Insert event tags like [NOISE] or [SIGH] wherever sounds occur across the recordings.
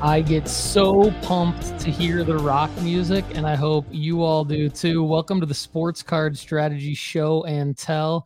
I get so pumped to hear the rock music, and I hope you all do too. Welcome to the Sports Card Strategy Show and Tell.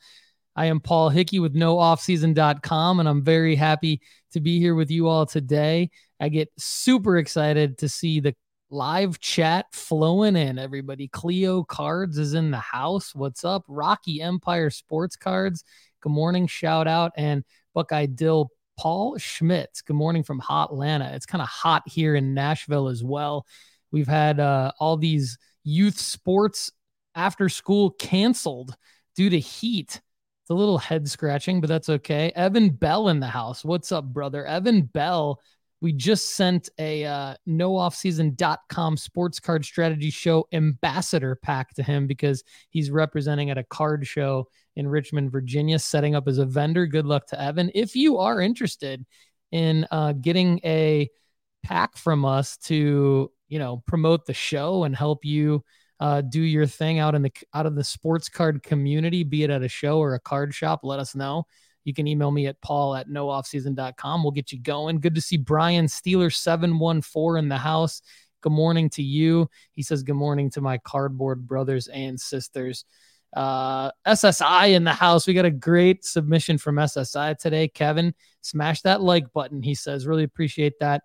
I am Paul Hickey with NoOffSeason.com, and I'm very happy to be here with you all today. I get super excited to see the live chat flowing in. Everybody, Cleo Cards is in the house. What's up? Rocky Empire Sports Cards. Good morning, shout out, and Buckeye Dill Paul Schmitz. Good morning from Hot Atlanta. It's kind of hot here in Nashville as well. We've had uh, all these youth sports after school canceled due to heat. It's a little head scratching, but that's okay. Evan Bell in the house. What's up, brother? Evan Bell. We just sent a uh, nooffseason.com sports card strategy show ambassador pack to him because he's representing at a card show in Richmond, Virginia, setting up as a vendor. Good luck to Evan. If you are interested in uh, getting a pack from us to, you know, promote the show and help you uh, do your thing out in the out of the sports card community, be it at a show or a card shop, let us know. You can email me at paul at nooffseason.com. We'll get you going. Good to see Brian Steeler 714 in the house. Good morning to you. He says, Good morning to my cardboard brothers and sisters. Uh, SSI in the house. We got a great submission from SSI today. Kevin, smash that like button. He says, really appreciate that.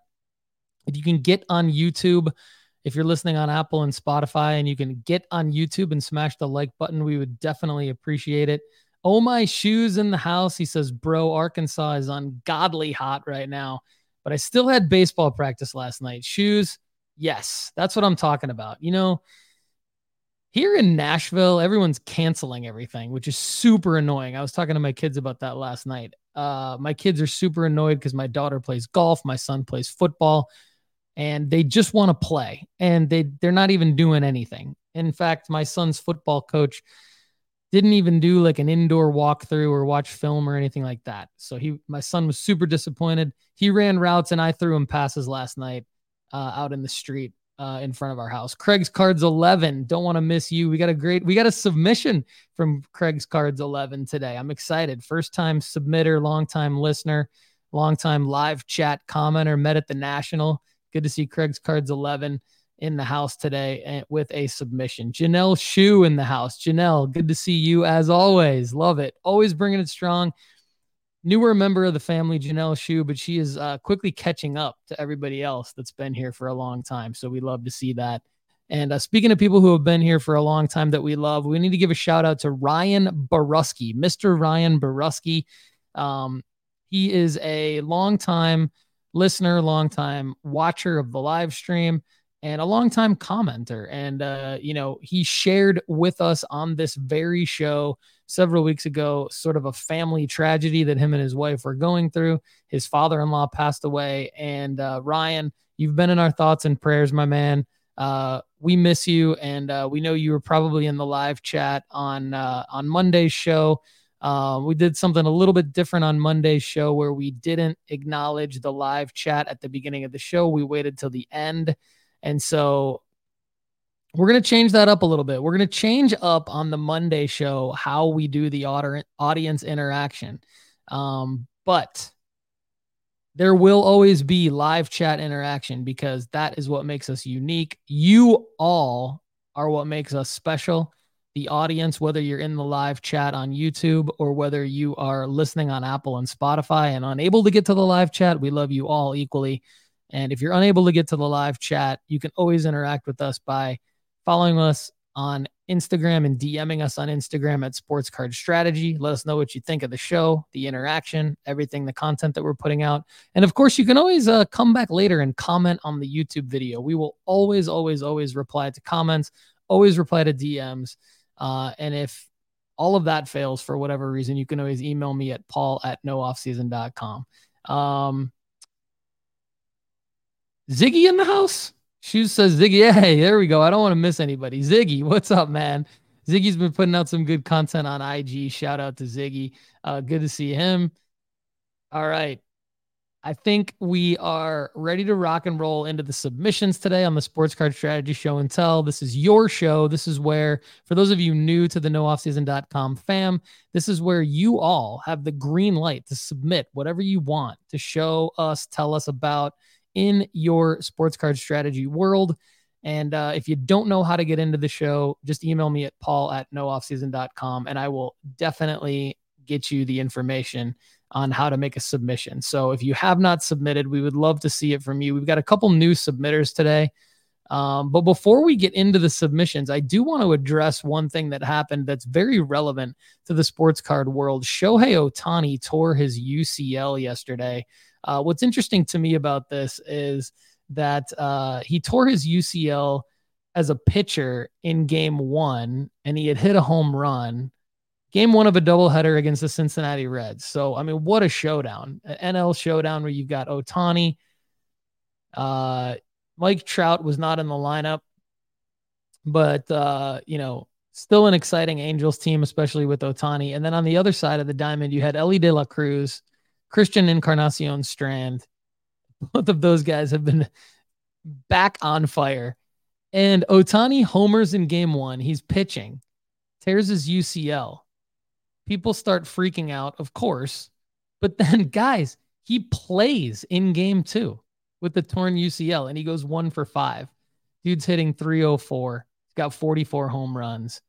If you can get on YouTube, if you're listening on Apple and Spotify, and you can get on YouTube and smash the like button, we would definitely appreciate it. Oh, my shoes in the house. He says, bro, Arkansas is ungodly hot right now, but I still had baseball practice last night. Shoes, yes, that's what I'm talking about. You know, here in Nashville, everyone's canceling everything, which is super annoying. I was talking to my kids about that last night. Uh, my kids are super annoyed because my daughter plays golf, my son plays football, and they just want to play, and they they're not even doing anything. In fact, my son's football coach didn't even do like an indoor walkthrough or watch film or anything like that. So he, my son was super disappointed. He ran routes and I threw him passes last night uh, out in the street uh, in front of our house. Craig's Cards 11. Don't want to miss you. We got a great, we got a submission from Craig's Cards 11 today. I'm excited. First time submitter, long time listener, long time live chat commenter, met at the National. Good to see Craig's Cards 11 in the house today eh, with a submission. Janelle Shu in the house. Janelle, good to see you as always. Love it. Always bringing it strong newer member of the family, Janelle Shu, but she is uh, quickly catching up to everybody else that's been here for a long time. So we love to see that. And uh, speaking of people who have been here for a long time that we love, we need to give a shout out to Ryan Baruski, Mr. Ryan Baruski. Um, he is a longtime listener, longtime watcher of the live stream, and a longtime commenter. And, uh, you know, he shared with us on this very show several weeks ago sort of a family tragedy that him and his wife were going through. His father in law passed away. And uh, Ryan, you've been in our thoughts and prayers, my man. Uh, we miss you, and uh, we know you were probably in the live chat on uh, on Monday's show. Uh, we did something a little bit different on Monday's show where we didn't acknowledge the live chat at the beginning of the show. We waited till the end, and so we're going to change that up a little bit. We're going to change up on the Monday show how we do the audience interaction. Um, but there will always be live chat interaction because that is what makes us unique. You all are what makes us special. The audience, whether you're in the live chat on YouTube or whether you are listening on Apple and Spotify and unable to get to the live chat, we love you all equally. And if you're unable to get to the live chat, you can always interact with us by following us on Instagram and DMing us on Instagram at Sports Card Strategy. Let us know what you think of the show, the interaction, everything, the content that we're putting out. And of course, you can always uh, come back later and comment on the YouTube video. We will always, always, always reply to comments, always reply to DMs. Uh, and if all of that fails for whatever reason, you can always email me at paul at nooffseason.com. Um, Ziggy in the house? Shoes says Ziggy. Hey, there we go. I don't want to miss anybody. Ziggy, what's up, man? Ziggy's been putting out some good content on IG. Shout out to Ziggy. Uh, good to see him. All right. I think we are ready to rock and roll into the submissions today on the Sports Card Strategy Show and Tell. This is your show. This is where, for those of you new to the nooffseason.com fam, this is where you all have the green light to submit whatever you want to show us, tell us about in your sports card strategy world. And uh, if you don't know how to get into the show, just email me at paul at nooffseason.com and I will definitely get you the information on how to make a submission. So if you have not submitted, we would love to see it from you. We've got a couple new submitters today. Um, but before we get into the submissions, I do want to address one thing that happened that's very relevant to the sports card world. Shohei Ohtani tore his UCL yesterday. Uh, what's interesting to me about this is that uh, he tore his UCL as a pitcher in game one and he had hit a home run. Game one of a doubleheader against the Cincinnati Reds. So, I mean, what a showdown. An NL showdown where you've got Ohtani. Uh, Mike Trout was not in the lineup, but, uh, you know, still an exciting Angels team, especially with Ohtani. And then on the other side of the diamond, you had Elly De La Cruz, Christian Encarnacion Strand, [LAUGHS] both of those guys have been back on fire. And Ohtani homers in game one. He's pitching, tears his UCL. People start freaking out, of course. But then, [LAUGHS] guys, he plays in game two with the torn UCL and he goes one for five. Dude's hitting 304. He's got 44 home runs.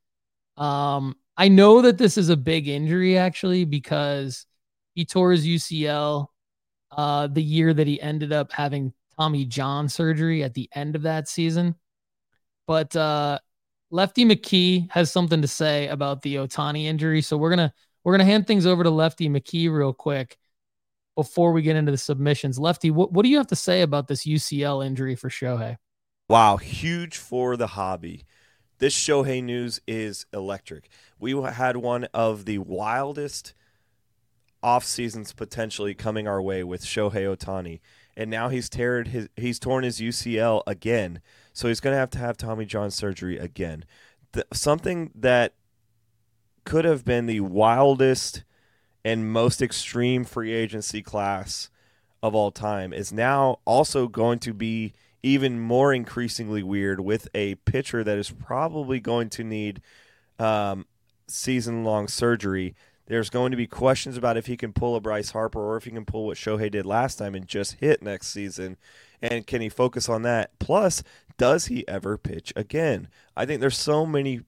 Um, I know that this is a big injury actually because he tore his UCL uh, the year that he ended up having Tommy John surgery at the end of that season. But uh, Lefty McKee has something to say about the Ohtani injury, so we're gonna we're gonna hand things over to Lefty McKee real quick before we get into the submissions. Lefty, what what do you have to say about this UCL injury for Shohei? Wow, huge for the hobby. This Shohei news is electric. We had one of the wildest off seasons potentially coming our way with Shohei Ohtani, and now he's teared his he's torn his UCL again, so he's going to have to have Tommy John surgery again. The, something that could have been the wildest and most extreme free agency class of all time is now also going to be even more increasingly weird with a pitcher that is probably going to need um, season long surgery there's going to be questions about if he can pull a Bryce Harper or if he can pull what Shohei did last time and just hit next season. And can he focus on that? Plus, does he ever pitch again? I think there's so many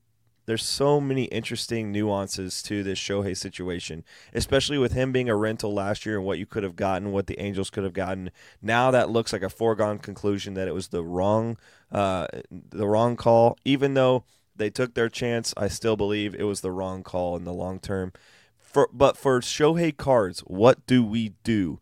there's so many interesting nuances to this Shohei situation, especially with him being a rental last year and what you could have gotten, what the Angels could have gotten. Now that looks like a foregone conclusion that it was the wrong, uh, the wrong call. Even though they took their chance, I still believe it was the wrong call in the long term. For but for Shohei cards, what do we do?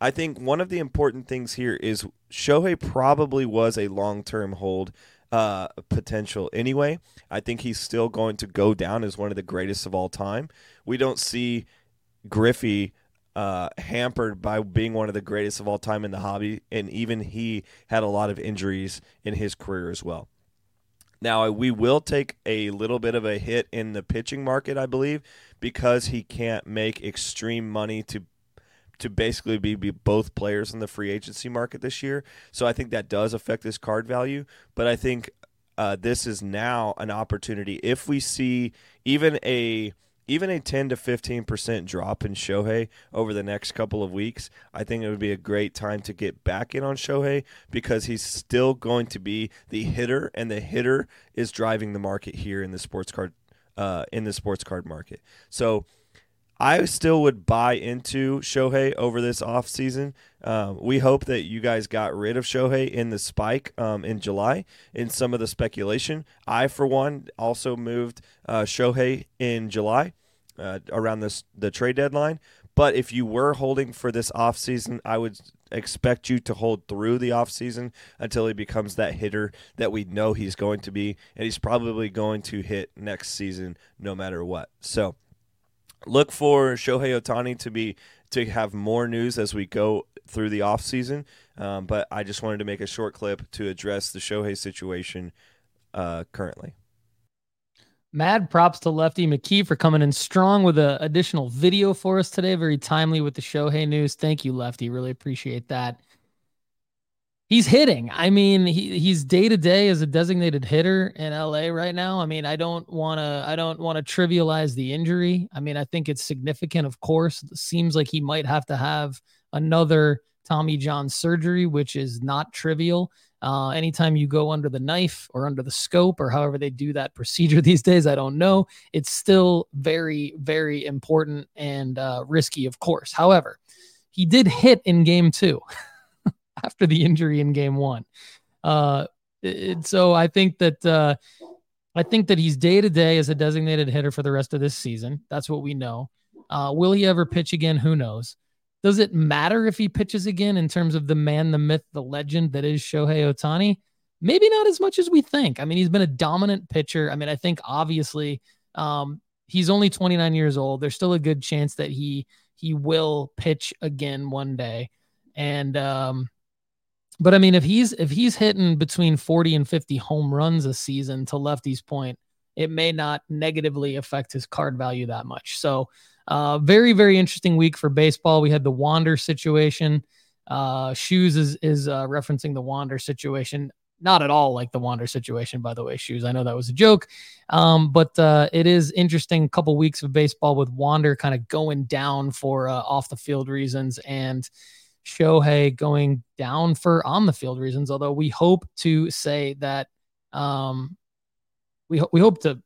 I think one of the important things here is Shohei probably was a long term hold uh, potential anyway. I think he's still going to go down as one of the greatest of all time. We don't see Griffey uh, hampered by being one of the greatest of all time in the hobby, and even he had a lot of injuries in his career as well. Now, we will take a little bit of a hit in the pitching market, I believe, because he can't make extreme money to to basically be, be both players in the free agency market this year. So I think that does affect his card value. But I think uh, this is now an opportunity. If we see even a even a 10 to 15% drop in Shohei over the next couple of weeks, I think it would be a great time to get back in on Shohei because he's still going to be the hitter, and the hitter is driving the market here in the sports card uh, in the sports card market. So I still would buy into Shohei over this offseason. Um, we hope that you guys got rid of Shohei in the spike um, in July in some of the speculation. I, for one, also moved uh, Shohei in July uh, around this the trade deadline. But if you were holding for this offseason, I would expect you to hold through the offseason until he becomes that hitter that we know he's going to be. And he's probably going to hit next season no matter what. So look for Shohei Ohtani to be to have more news as we go through the offseason. Um, but I just wanted to make a short clip to address the Shohei situation uh, currently. Mad props to Lefty McKee for coming in strong with an additional video for us today. Very timely with the Shohei news. Thank you, Lefty. Really appreciate that. He's hitting. I mean, he, he's day to day as a designated hitter in LA right now. I mean, I don't want to I don't want to trivialize the injury. I mean, I think it's significant, of course. It seems like he might have to have another Tommy John surgery, which is not trivial. Uh, anytime you go under the knife or under the scope or however they do that [LAUGHS] procedure these days, I don't know. It's still very, very important and uh, risky, of course. However, he did hit in game two [LAUGHS] after the injury in game one. Uh, it, so I think that uh, I think that he's day to day as a designated hitter for the rest of this season. That's what we know. Uh, will he ever pitch again? Who knows? Does it matter if he pitches again in terms of the man, the myth, the legend that is Shohei Ohtani? Maybe not as much as we think. I mean, he's been a dominant pitcher. I mean, I think obviously um, he's only 29 years old. There's still a good chance that he he will pitch again one day. And um, but I mean, if he's if he's hitting between 40 and 50 home runs a season to lefty's point, it may not negatively affect his card value that much. So uh, very, very interesting week for baseball. We had the Wander situation. Uh, Shoes is is uh, referencing the Wander situation. Not at all like the Wander situation, by the way. Shoes. I know that was a joke, um, but uh, it is interesting. Couple weeks of baseball with Wander kind of going down for uh, off the field reasons and Shohei going down for on the field reasons. Although we hope to say that um, we ho- we hope to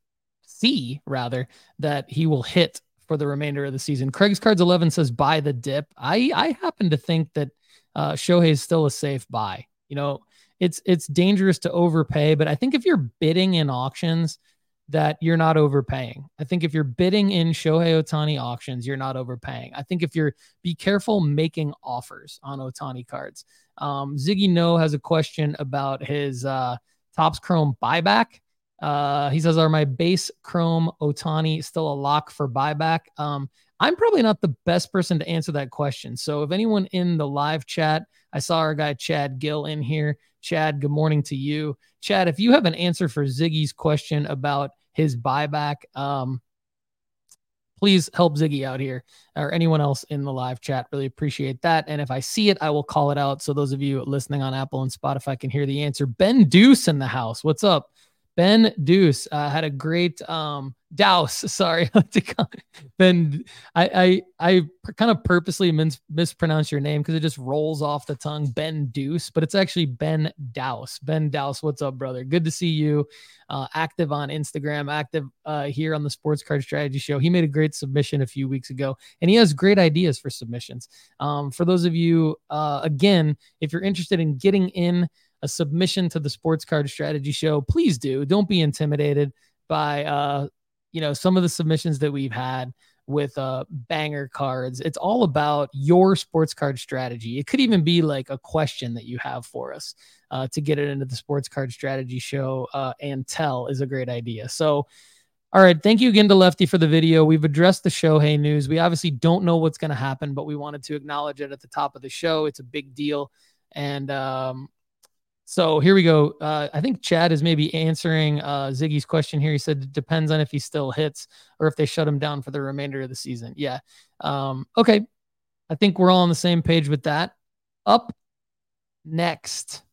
see rather that he will hit for the remainder of the season. Craig's Cards 11 says buy the dip. I, I happen to think that uh, Shohei is still a safe buy. You know, it's it's dangerous to overpay, but I think if you're bidding in auctions, that you're not overpaying. I think if you're bidding in Shohei Ohtani auctions, you're not overpaying. I think if you're be careful making offers on Ohtani cards. Um, Ziggy No has a question about his uh, Topps Chrome buyback. Uh, he says, Are my base Chrome Ohtani still a lock for buyback? Um, I'm probably not the best person to answer that question. So if anyone in the live chat, I saw our guy Chad Gill in here. Chad, good morning to you. Chad, if you have an answer for Ziggy's question about his buyback, um, please help Ziggy out here or anyone else in the live chat. Really appreciate that. And if I see it, I will call it out. So those of you listening on Apple and Spotify can hear the answer. Ben Deuce in the house. What's up? Ben Deuce uh, had a great um, Douse. [LAUGHS] Sorry, Ben. I I, I kind of purposely mis- mispronounce your name because it just rolls off the tongue. Ben Deuce, but it's actually Ben Douse. Ben Douse, what's up, brother? Good to see you. Uh, active on Instagram, active uh, here on the Sports Card Strategy Show. He made a great submission a few weeks ago, and he has great ideas for submissions. Um, for those of you, uh, again, if you're interested in getting in a submission to the sports card strategy show, please do. Don't be intimidated by uh, you know, some of the submissions that we've had with uh banger cards. It's all about your sports card strategy. It could even be like a question that you have for us uh, to get it into the sports card strategy show uh, and tell is a great idea. So, all right, thank you again to Lefty for the video. We've addressed the Show Shohei news. We obviously don't know what's going to happen, but we wanted to acknowledge it at the top of the show. It's a big deal, and um, so here we go. Uh, I think Chad is maybe answering uh, Ziggy's question here. He said it depends on if he still hits or if they shut him down for the remainder of the season. Yeah. Um, okay. I think we're all on the same page with that. Up next,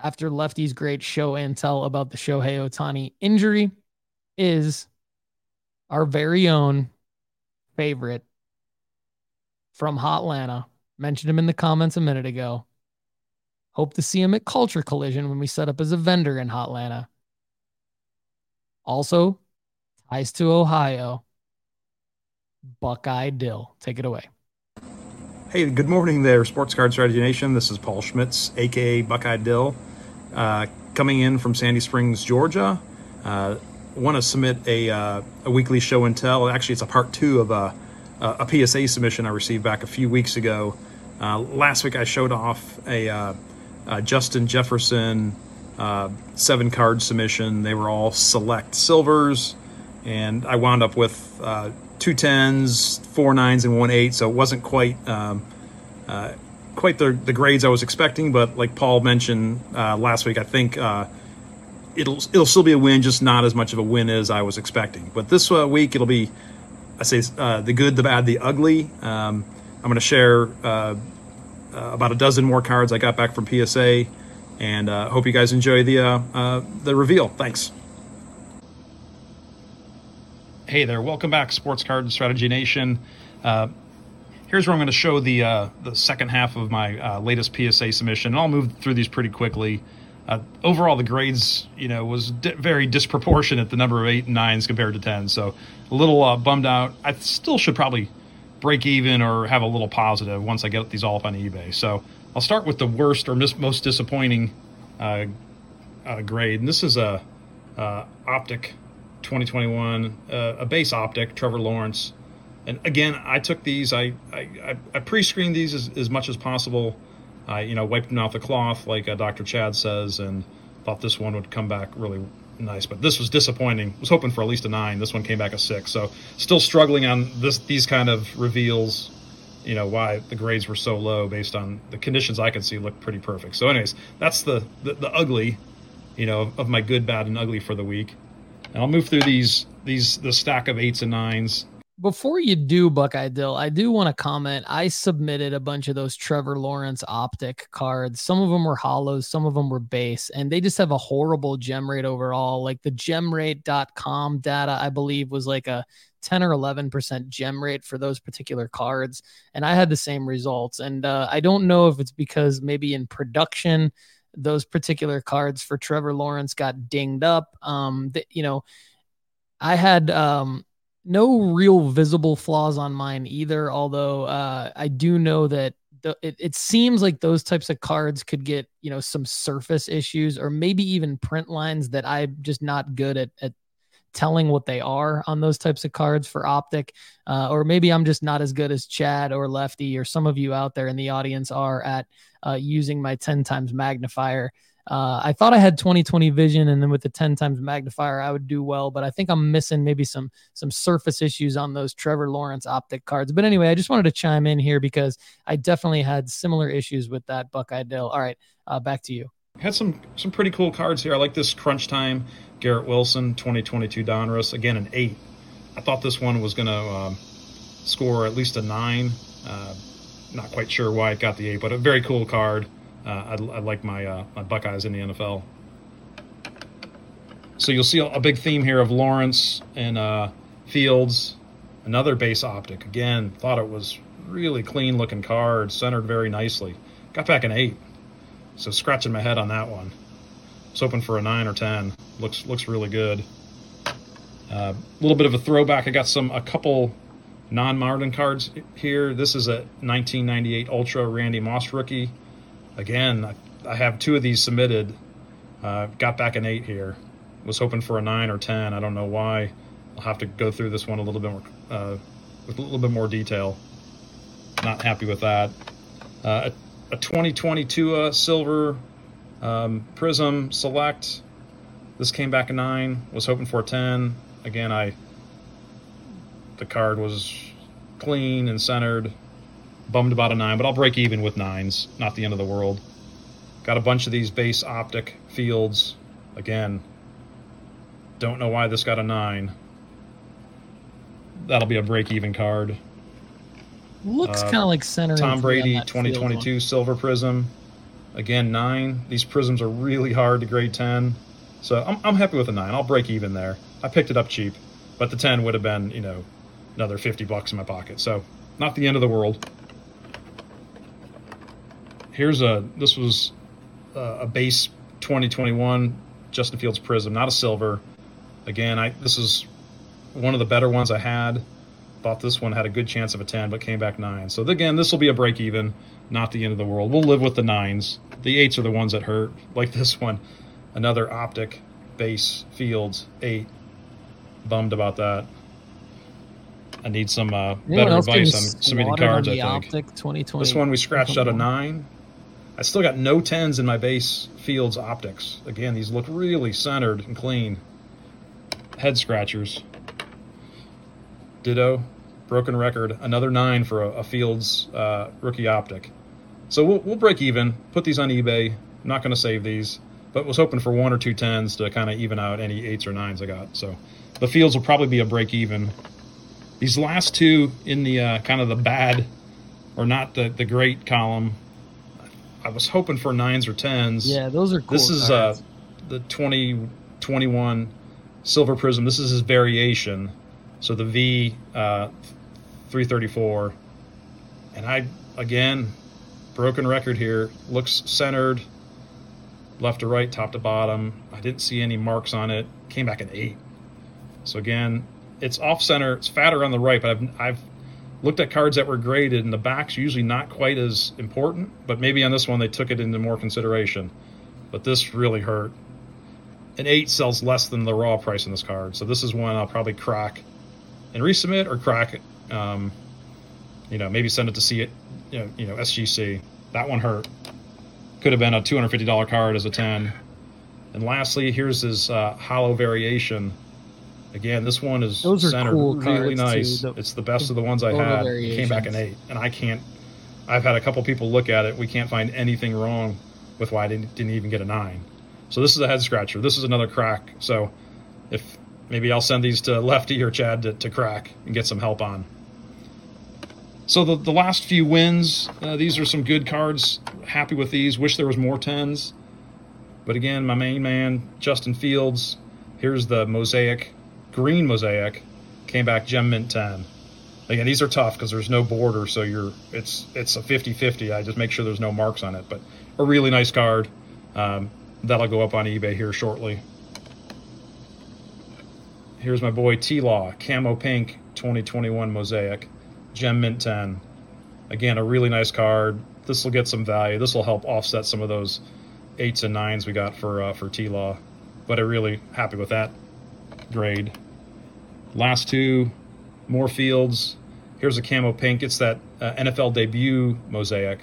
after Lefty's great show and tell about the Shohei Ohtani injury, is our very own favorite from Hotlanta. Mentioned him in the comments a minute ago. Hope to see him at Culture Collision when we set up as a vendor in Hotlanta. Also, ties to Ohio. Buckeye Dill. Take it away. Hey, good morning there, Sports Card Strategy Nation. This is Paul Schmitz, aka Buckeye Dill, uh, coming in from Sandy Springs, Georgia. Uh, Want to submit a, uh, a weekly show and tell. Actually, it's a part two of a, a PSA submission I received back a few weeks ago. Uh, last week, I showed off a uh, uh, Justin Jefferson, uh, seven card submission. They were all select silvers, and I wound up with uh, two tens, four nines, and one eight. So it wasn't quite um, uh, quite the, the grades I was expecting. But like Paul mentioned uh, last week, I think uh, it'll it'll still be a win, just not as much of a win as I was expecting. But this week it'll be, I say, the good, the bad, the ugly. Um, I'm going to share uh, about a dozen more cards I got back from PSA, and uh, hope you guys enjoy the uh, uh, the reveal. Thanks. Hey there, welcome back, Sports Card Strategy Nation. Uh, here's where I'm going to show the uh, the second half of my latest PSA submission. And I'll move through these pretty quickly. Overall, the grades, you know, was di- very disproportionate. The number of eight and nines compared to ten, so a little bummed out. I still should probably break even or have a little positive once I get these all up on eBay. So I'll start with the worst or mis- most disappointing uh, uh, grade, and this is a optic 2021, a base optic, Trevor Lawrence. And again, I took these. I I, I pre-screened these as, as much as possible. I you know wiped them off the cloth like uh, Dr. Chad says, and thought this one would come back really nice. But this was disappointing. Was hoping for at least a nine. This one came back a six. So still struggling on this these kind of reveals. You know why the grades were so low based on the conditions I could see looked pretty perfect. So, anyways, that's the the, the ugly, you know, of my good, bad, and ugly for the week. And I'll move through these these the stack of eights and nines before you do Buckeye Dill, I do want to comment. I submitted a bunch of those Trevor Lawrence optic cards. Some of them were hollows, some of them were base, and they just have a horrible gem rate overall. Like the gemrate.com data, I believe, was like a 10 or 11% gem rate for those particular cards. And I had the same results. And uh, I don't know if it's because maybe in production, those particular cards for Trevor Lawrence got dinged up. Um, that, you know, I had um no real visible flaws on mine either. Although uh, I do know that the, it, it seems like those types of cards could get you know some surface issues or maybe even print lines that I'm just not good at at telling what they are on those types of cards for optic uh, or maybe i'm just not as good as chad or lefty or some of you out there in the audience are at uh, using my 10 times magnifier uh, I thought I had 2020 vision, and then with the 10 times magnifier, I would do well. But I think I'm missing maybe some some surface issues on those Trevor Lawrence optic cards. But anyway, I just wanted to chime in here because I definitely had similar issues with that Buckeye Dill. All right, uh, back to you. Had some some pretty cool cards here. I like this Crunch Time Garrett Wilson 2022 Donruss again an eight. I thought this one was going to um, score at least a nine. Uh, not quite sure why it got the eight, but a very cool card. Uh, I, I, like my uh, my Buckeyes in the NFL. So you'll see a, big theme here of Lawrence and uh, Fields. Another base optic. Again, thought it was really clean looking card, centered very nicely. Got back an eight. So scratching my head on that one. Was hoping for a nine or ten. Looks looks really good. A uh, little bit of a throwback. I got some a couple non-Martin cards here. This is a 1998 Ultra Randy Moss rookie again, I, have two of these submitted. Uh, got back an eight here. Was hoping for a nine or ten. I don't know why. I'll have to go through this one a little bit more uh, with a little bit more detail. Not happy with that. Uh, a, a 2022 uh, silver um, Prizm select. This came back a nine. Was hoping for a ten. Again, I the card was clean and centered bummed about a nine, but I'll break even with nines. Not the end of the world. Got a bunch of these base optic fields. Again, don't know why this got a nine. That'll be a break even card. Looks uh, kind of like center. Tom Brady 2022 Silver Prizm. Again, nine. These Prizms are really hard to grade 10. So I'm, I'm happy with a nine. I'll break even there. I picked it up cheap, but the 10 would have been, you know, another 50 bucks in my pocket. So not the end of the world here's a this was a base 2021 Justin Fields Prizm, not a silver. Again, I this is one of the better ones I had. Thought this one had a good chance of a 10, but came back nine. So again, this will be a break even, not the end of the world. We'll live with the nines. The eights are the ones that hurt, [LAUGHS] like this one. Another optic base Fields eight. Bummed about that. I need some uh, better advice on submitting cards. I think. Optic 2020. This one we scratched out a nine. I still got no 10s in my base Fields optics. Again, these look really centered and clean. Head scratchers. Ditto. Broken record. Another 9 for a, a Fields uh, rookie optic. So we'll, we'll break even. Put these on eBay. I'm not going to save these. But was hoping for one or two 10s to kind of even out any 8s or 9s I got. So the Fields will probably be a break even. These last two in the uh, kind of the bad or not the, the great column I was hoping for nines or tens. Yeah, those are cool. This is uh, the 2021 Silver Prizm. This is his variation. So the V uh, 334 And I, again, broken record here, looks centered, left to right, top to bottom. I didn't see any marks on it. Came back an eight. So again, it's off center. It's fatter on the right, but I've, I've looked at cards that were graded, and the back's usually not quite as important. But maybe on this one they took it into more consideration. But this really hurt. An eight sells less than the raw price in this card, so this is one I'll probably crack and resubmit or crack it. Um, you know, maybe send it to see it. You know, you know, SGC. That one hurt. Could have been a $250 card as a 10. And lastly, here's his uh, hollow variation. Again, this one is Those are centered cool really cards, too. nice. The- it's the best of the ones I had. It Came back an eight, and I can't. I've had a couple people look at it. We can't find anything wrong with why I didn't, didn't even get a nine. So this is a head scratcher. This is another crack. So if maybe I'll send these to Lefty or Chad to, to crack and get some help on. So the, the last few wins, uh, these are some good cards. Happy with these. Wish there was more tens. But again, my main man, Justin Fields. Here's the mosaic, green mosaic, came back gem mint 10. Again, these are tough because there's no border, so you're it's it's a 50-50. I just make sure there's no marks on it. But a really nice card. Um, that'll go up on eBay here shortly. Here's my boy T Law, Camo Pink 2021 Mosaic, Gem Mint 10. Again, a really nice card. This will get some value. This will help offset some of those eights and nines we got for uh, for T Law. But I'm really happy with that grade. Last two, more fields. Here's a camo pink. It's that uh, NFL debut mosaic.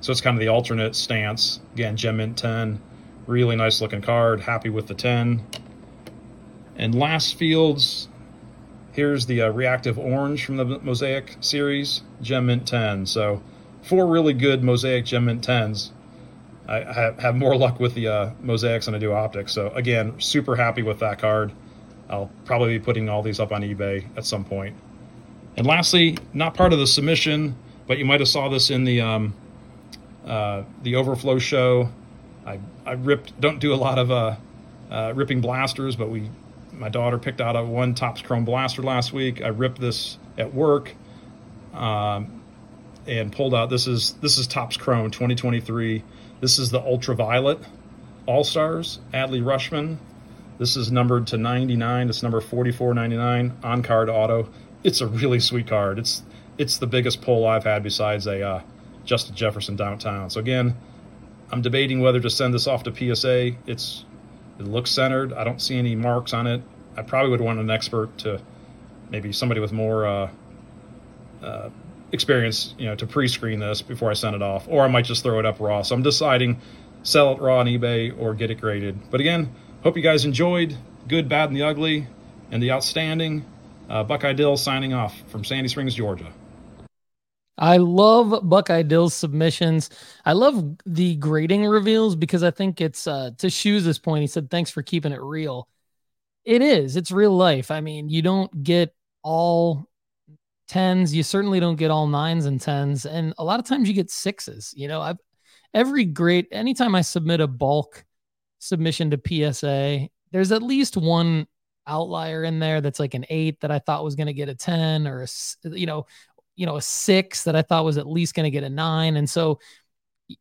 So it's kind of the alternate stance. Again, Gem Mint 10. Really nice looking card. Happy with the 10. And last fields, here's the uh, reactive orange from the Mosaic series, Gem Mint 10. So four really good Mosaic Gem Mint 10s. I have more luck with the uh, Mosaics than I do optics. So again, super happy with that card. I'll probably be putting all these up on eBay at some point. And lastly, not part of the submission, but you might have saw this in the um, uh, the overflow show. I I ripped. Don't do a lot of uh, uh, ripping blasters, but we my daughter picked out a one Topps Chrome blaster last week. I ripped this at work, um, and pulled out. This is this is Topps Chrome 2023. This is the ultraviolet All Stars Adley Rutschman. This is numbered to 99. It's number 4499 on card auto. It's a really sweet card. It's it's the biggest pull I've had besides a uh, Justin Jefferson downtown. So again, I'm debating whether to send this off to PSA. It's it looks centered. I don't see any marks on it. I probably would want an expert to maybe somebody with more uh, uh, experience, you know, to pre-screen this before I send it off, or I might just throw it up raw. So I'm deciding sell it raw on eBay or get it graded. But again, hope you guys enjoyed good, bad, and the ugly, and the outstanding. Uh, Buckeye Dill signing off from Sandy Springs, Georgia. I love Buckeye Dill's submissions. I love the grading reveals because I think it's uh to shoes this point. He said, Thanks for keeping it real. It is, it's real life. I mean, you don't get all tens, you certainly don't get all nines and tens, and a lot of times you get sixes. You know, I've every great anytime I submit a bulk submission to PSA, there's at least one outlier in there that's like an eight that I thought was going to get a 10 or a, you know, you know, a six that I thought was at least going to get a nine. And so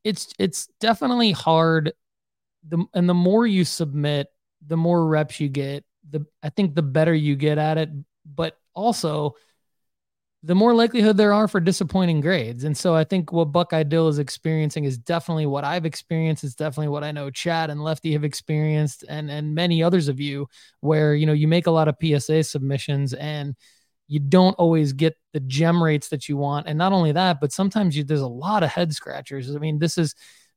it's, it's definitely hard. The, and the more you submit, the more reps you get, the, I think the better you get at it, but also the more likelihood there are for disappointing grades. And so I think what Buckeye Dill is experiencing is definitely what I've experienced. It's definitely what I know Chad and Lefty have experienced and, and many others of you where, you know, you make a lot of PSA submissions and you don't always get the gem rates that you want. And not only that, but sometimes you, there's a lot of head scratchers. I mean, this is,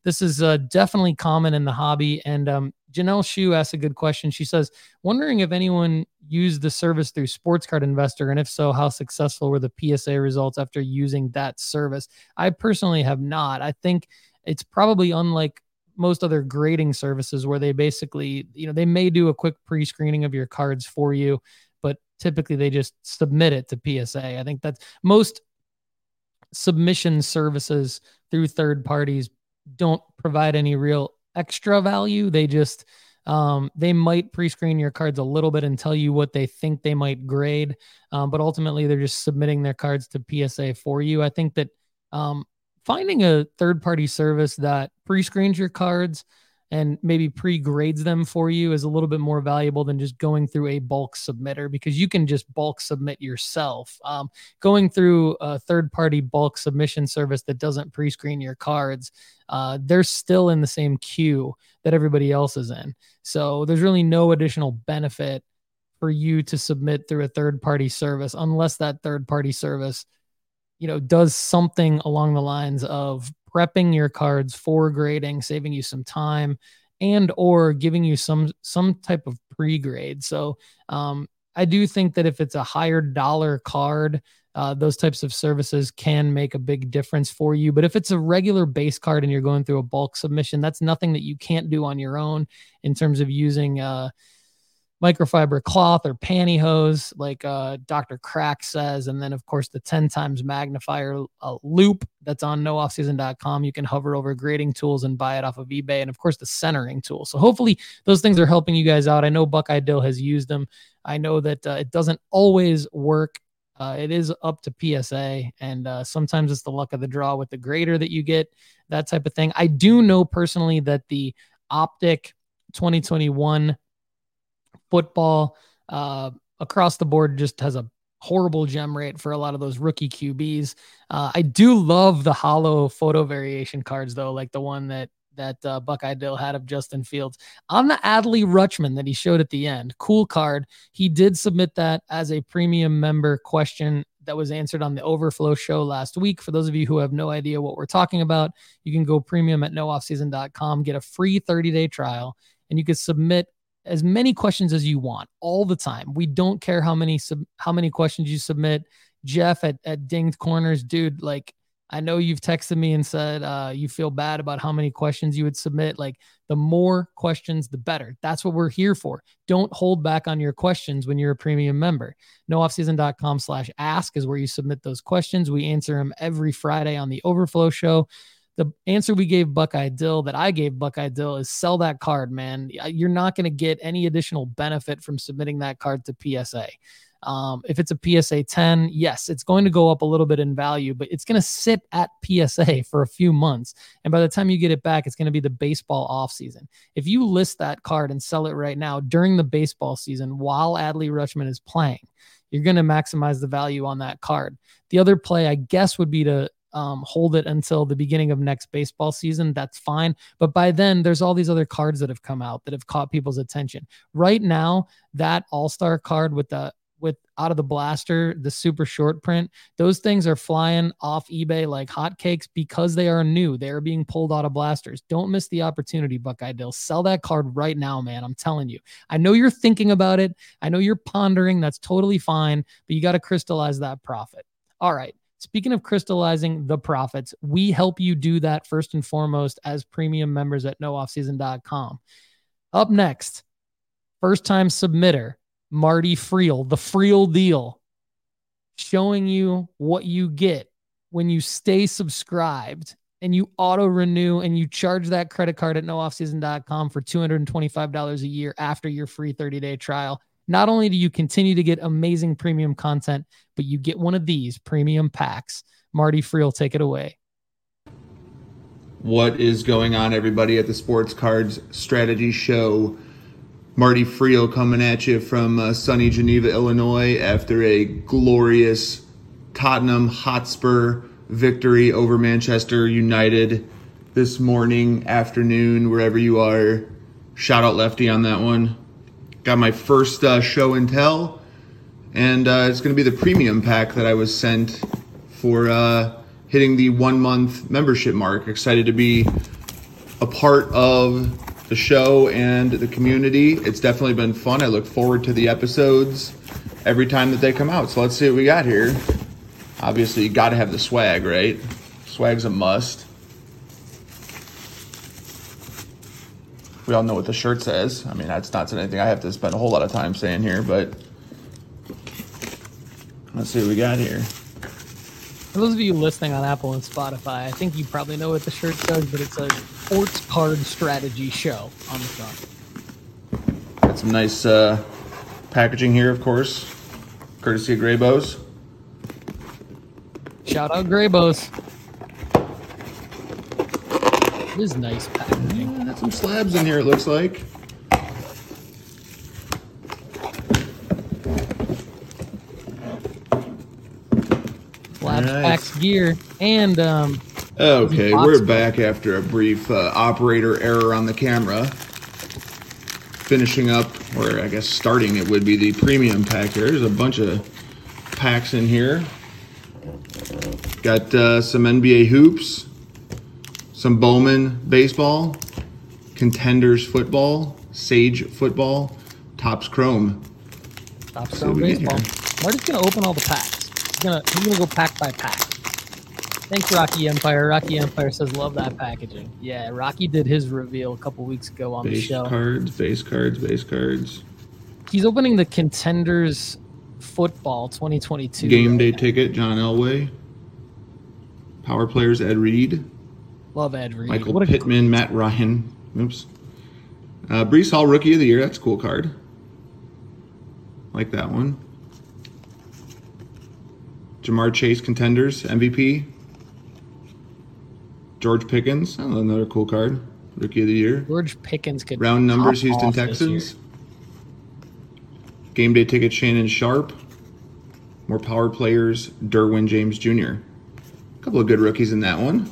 this is uh, definitely common in the hobby. And um, Janelle Shu asked a good question. She says, wondering if anyone used the service through Sports Card Investor, and if so, how successful were the PSA results after using that service? I personally have not. I think it's probably unlike most other grading services where they basically, you know, they may do a quick pre-screening of your cards for you, but typically they just submit it to PSA. I think that's most submission services through third parties don't provide any real extra value. They just um, they might pre-screen your cards a little bit and tell you what they think they might grade, um, but ultimately they're just submitting their cards to PSA for you. I think that Um, finding a third party service that pre screens your cards and maybe pre-grades them for you is a little bit more valuable than just going through a bulk submitter because you can just bulk submit yourself. Um, going through a third-party bulk submission service that doesn't pre-screen your cards, uh, they're still in the same queue that everybody else is in. So there's really no additional benefit for you to submit through a third-party service unless that third-party service you know does something along the lines of prepping your cards for grading, saving you some time, and or giving you some some type of pre-grade. So um, I do think that if it's a higher dollar card, uh, those types of services can make a big difference for you. But if it's a regular base card and you're going through a bulk submission, that's nothing that you can't do on your own in terms of using. Uh, microfiber cloth or pantyhose, like uh, Dr. Crack says. And then, of course, the 10 times magnifier uh, loupe that's on nooffseason.com. You can hover over grading tools and buy it off of eBay. And, of course, the centering tool. So hopefully those things are helping you guys out. I know Buckeye Dill has used them. I know that uh, it doesn't always work. Uh, it is up to PSA, and uh, sometimes it's the luck of the draw with the grader that you get, that type of thing. I do know personally that the Optic 2021 football uh, across the board just has a horrible gem rate for a lot of those rookie QBs. Uh, I do love the hollow photo variation cards though, like the one that that uh, Buckeye Dill had of Justin Fields on the Adley Rutschman that he showed at the end. Cool card. He did submit that as a premium member question that was answered on the Overflow show last week. For those of you who have no idea what we're talking about, you can go premium at nooffseason.com, get a free 30 day trial, and you can submit as many questions as you want all the time. We don't care how many sub, how many questions you submit. Jeff at, at Dinged Corners, dude, like I know you've texted me and said uh, you feel bad about how many questions you would submit. Like the more questions, the better. That's what we're here for. Don't hold back on your questions when you're a premium member. Nooffseason.com slash ask is where you submit those questions. We answer them every Friday on the Overflow Show the answer we gave Buckeye Dill that I gave Buckeye Dill is sell that card, man. You're not going to get any additional benefit from submitting that card to PSA. Um, if it's a PSA 10, yes, it's going to go up a little bit in value, but it's going to sit at PSA [LAUGHS] for a few months. And by the time you get it back, it's going to be the baseball off season. If you list that card and sell it right now during the baseball season while Adley Rutschman is playing, you're going to maximize the value on that card. The other play, I guess, would be to um, hold it until the beginning of next baseball season, that's fine. But by then, there's all these other cards that have come out that have caught people's attention. Right now, that All Star card with the with out of the blaster, the super short print, those things are flying off eBay like hotcakes because they are new. They are being pulled out of blasters. Don't miss the opportunity, Buckeye Dill. Sell that card right now, man. I'm telling you. I know you're thinking about it. I know you're pondering. That's totally fine, but you got to crystallize that profit. All right. Speaking of crystallizing the profits, we help you do that first and foremost as premium members at nooffseason.com. Up next, first time submitter, Marty Friel, the Friel deal, showing you what you get when you stay subscribed and you auto renew and you charge that credit card at nooffseason.com for $225 a year after your free 30 day trial. Not only do you continue to get amazing premium content, but you get one of these premium packs. Marty Friel, take it away. What is going on, everybody, at the Sports Cards Strategy Show? Marty Friel coming at you from uh, sunny Geneva, Illinois, after a glorious Tottenham Hotspur victory over Manchester United this morning, afternoon, wherever you are. Shout out Lefty on that one. Got my first uh, show and tell, and uh, it's going to be the premium pack that I was sent for uh, hitting the one month membership mark. Excited to be a part of the show and the community. It's definitely been fun. I look forward to the episodes every time that they come out. So let's see what we got here. Obviously, you got to have the swag, right? Swag's a must. We all know what the shirt says. I mean, that's not anything I have to spend a whole lot of time saying here, but let's see what we got here. For those of you listening on Apple and Spotify, I think you probably know what the shirt says, but it's a sports card strategy show on the front. Got some nice uh, packaging here, of course, courtesy of Graybows. Shout out Graybows. It is nice packaging. Got some slabs in here, it looks like. Slab Nice. packs gear and um, Okay, we're back after a brief uh, operator error on the camera. Finishing up, or I guess starting it would be the premium pack here. There's a bunch of packs in here. Got uh, some NBA hoops, some Bowman baseball, contenders football, Sage football, Topps Chrome. Top See Stone what we get Baseball. Marty's gonna open all the packs. He's gonna he's gonna go pack by pack. Thanks, Rocky Empire. Rocky Empire says love that packaging. Yeah, Rocky did his reveal a couple weeks ago on the show. Base cards, base cards, base cards. He's opening the Contenders Football 2022 Game day now. ticket, John Elway. Power players, Ed Reed. Love Ed Reed. Michael what a Pittman, Matt Ryan. Oops. Uh, Breece Hall, Rookie of the Year. That's a cool card. Like that one. Ja'Marr Chase, Contenders, MVP. George Pickens, oh, another cool card. Rookie of the Year. George Pickens could Round numbers, Houston off this year. Texans. Game day ticket, Shannon Sharpe. More power players, Derwin James Jr. A couple of good rookies in that one.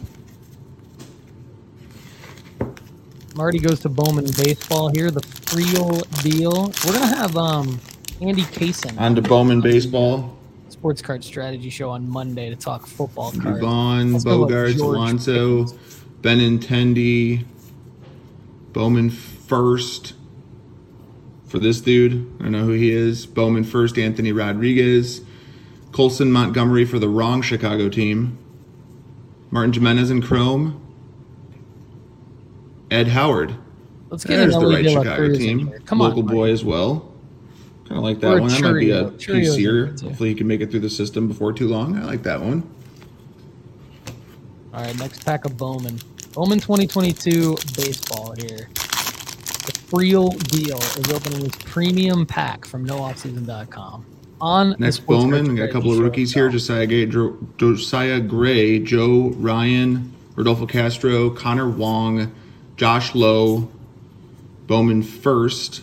Marty goes to Bowman Baseball here. The Friel deal. We're gonna have um Andy Kaysen On to Bowman Baseball. Sports Card Strategy Show on Monday to talk football cards. Vaughn, Let's go with Bogaerts, Alonso, Benintendi, Bowman first. For this dude, I don't know who he is. Bowman first, Anthony Rodriguez. Colson Montgomery for the wrong Chicago team. Martin Jimenez and Chrome. Ed Howard. Let's get There's the right De Chicago team. Come Local on, boy as well. Kind of like that one. That might be a. PCer. Hopefully he can make it through the system before too long. I like that one. All right, next pack of Bowman. Bowman 2022 baseball here. The Friel deal is opening his premium pack from nooffseason.com. On Next Bowman, we got a couple of rookies here. Josiah Gray, Josiah Gray, Joe Ryan, Rodolfo Castro, Connor Wong, Josh Lowe, Bowman first.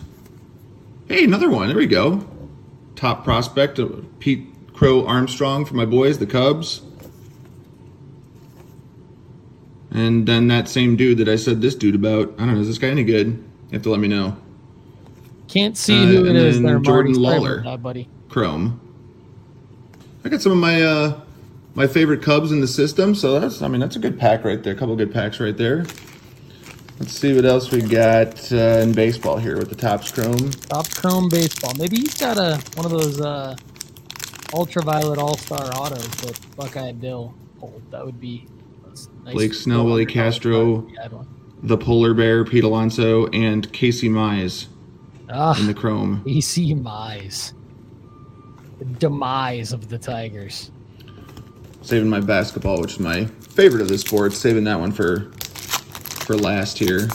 Hey, another one. There we go. Top prospect, uh, Pete Crow Armstrong for my boys, the Cubs. And then that same dude that I said this dude about. I don't know. Is this guy any good? You have to let me know. Can't see Uh, who it is there, Jordan. Lawlar. that, buddy. Chrome. I got some of my uh my favorite Cubs in the system, so that's I mean that's a good pack right there. A couple good packs right there. Let's see what else we got uh, in baseball here with the Topps Chrome. Topps Chrome baseball. Maybe he's got a one of those uh, ultraviolet all star autos that Buckeye Dill pulled. That would be nice. Blake Snell, Willie Castro. if he had one. The Polar Bear, Pete Alonso, and Casey Mize Ah, in the Chrome. Casey Mize. The demise of the Tigers. Saving my basketball, which is my favorite of the sports. Saving that one for for last here.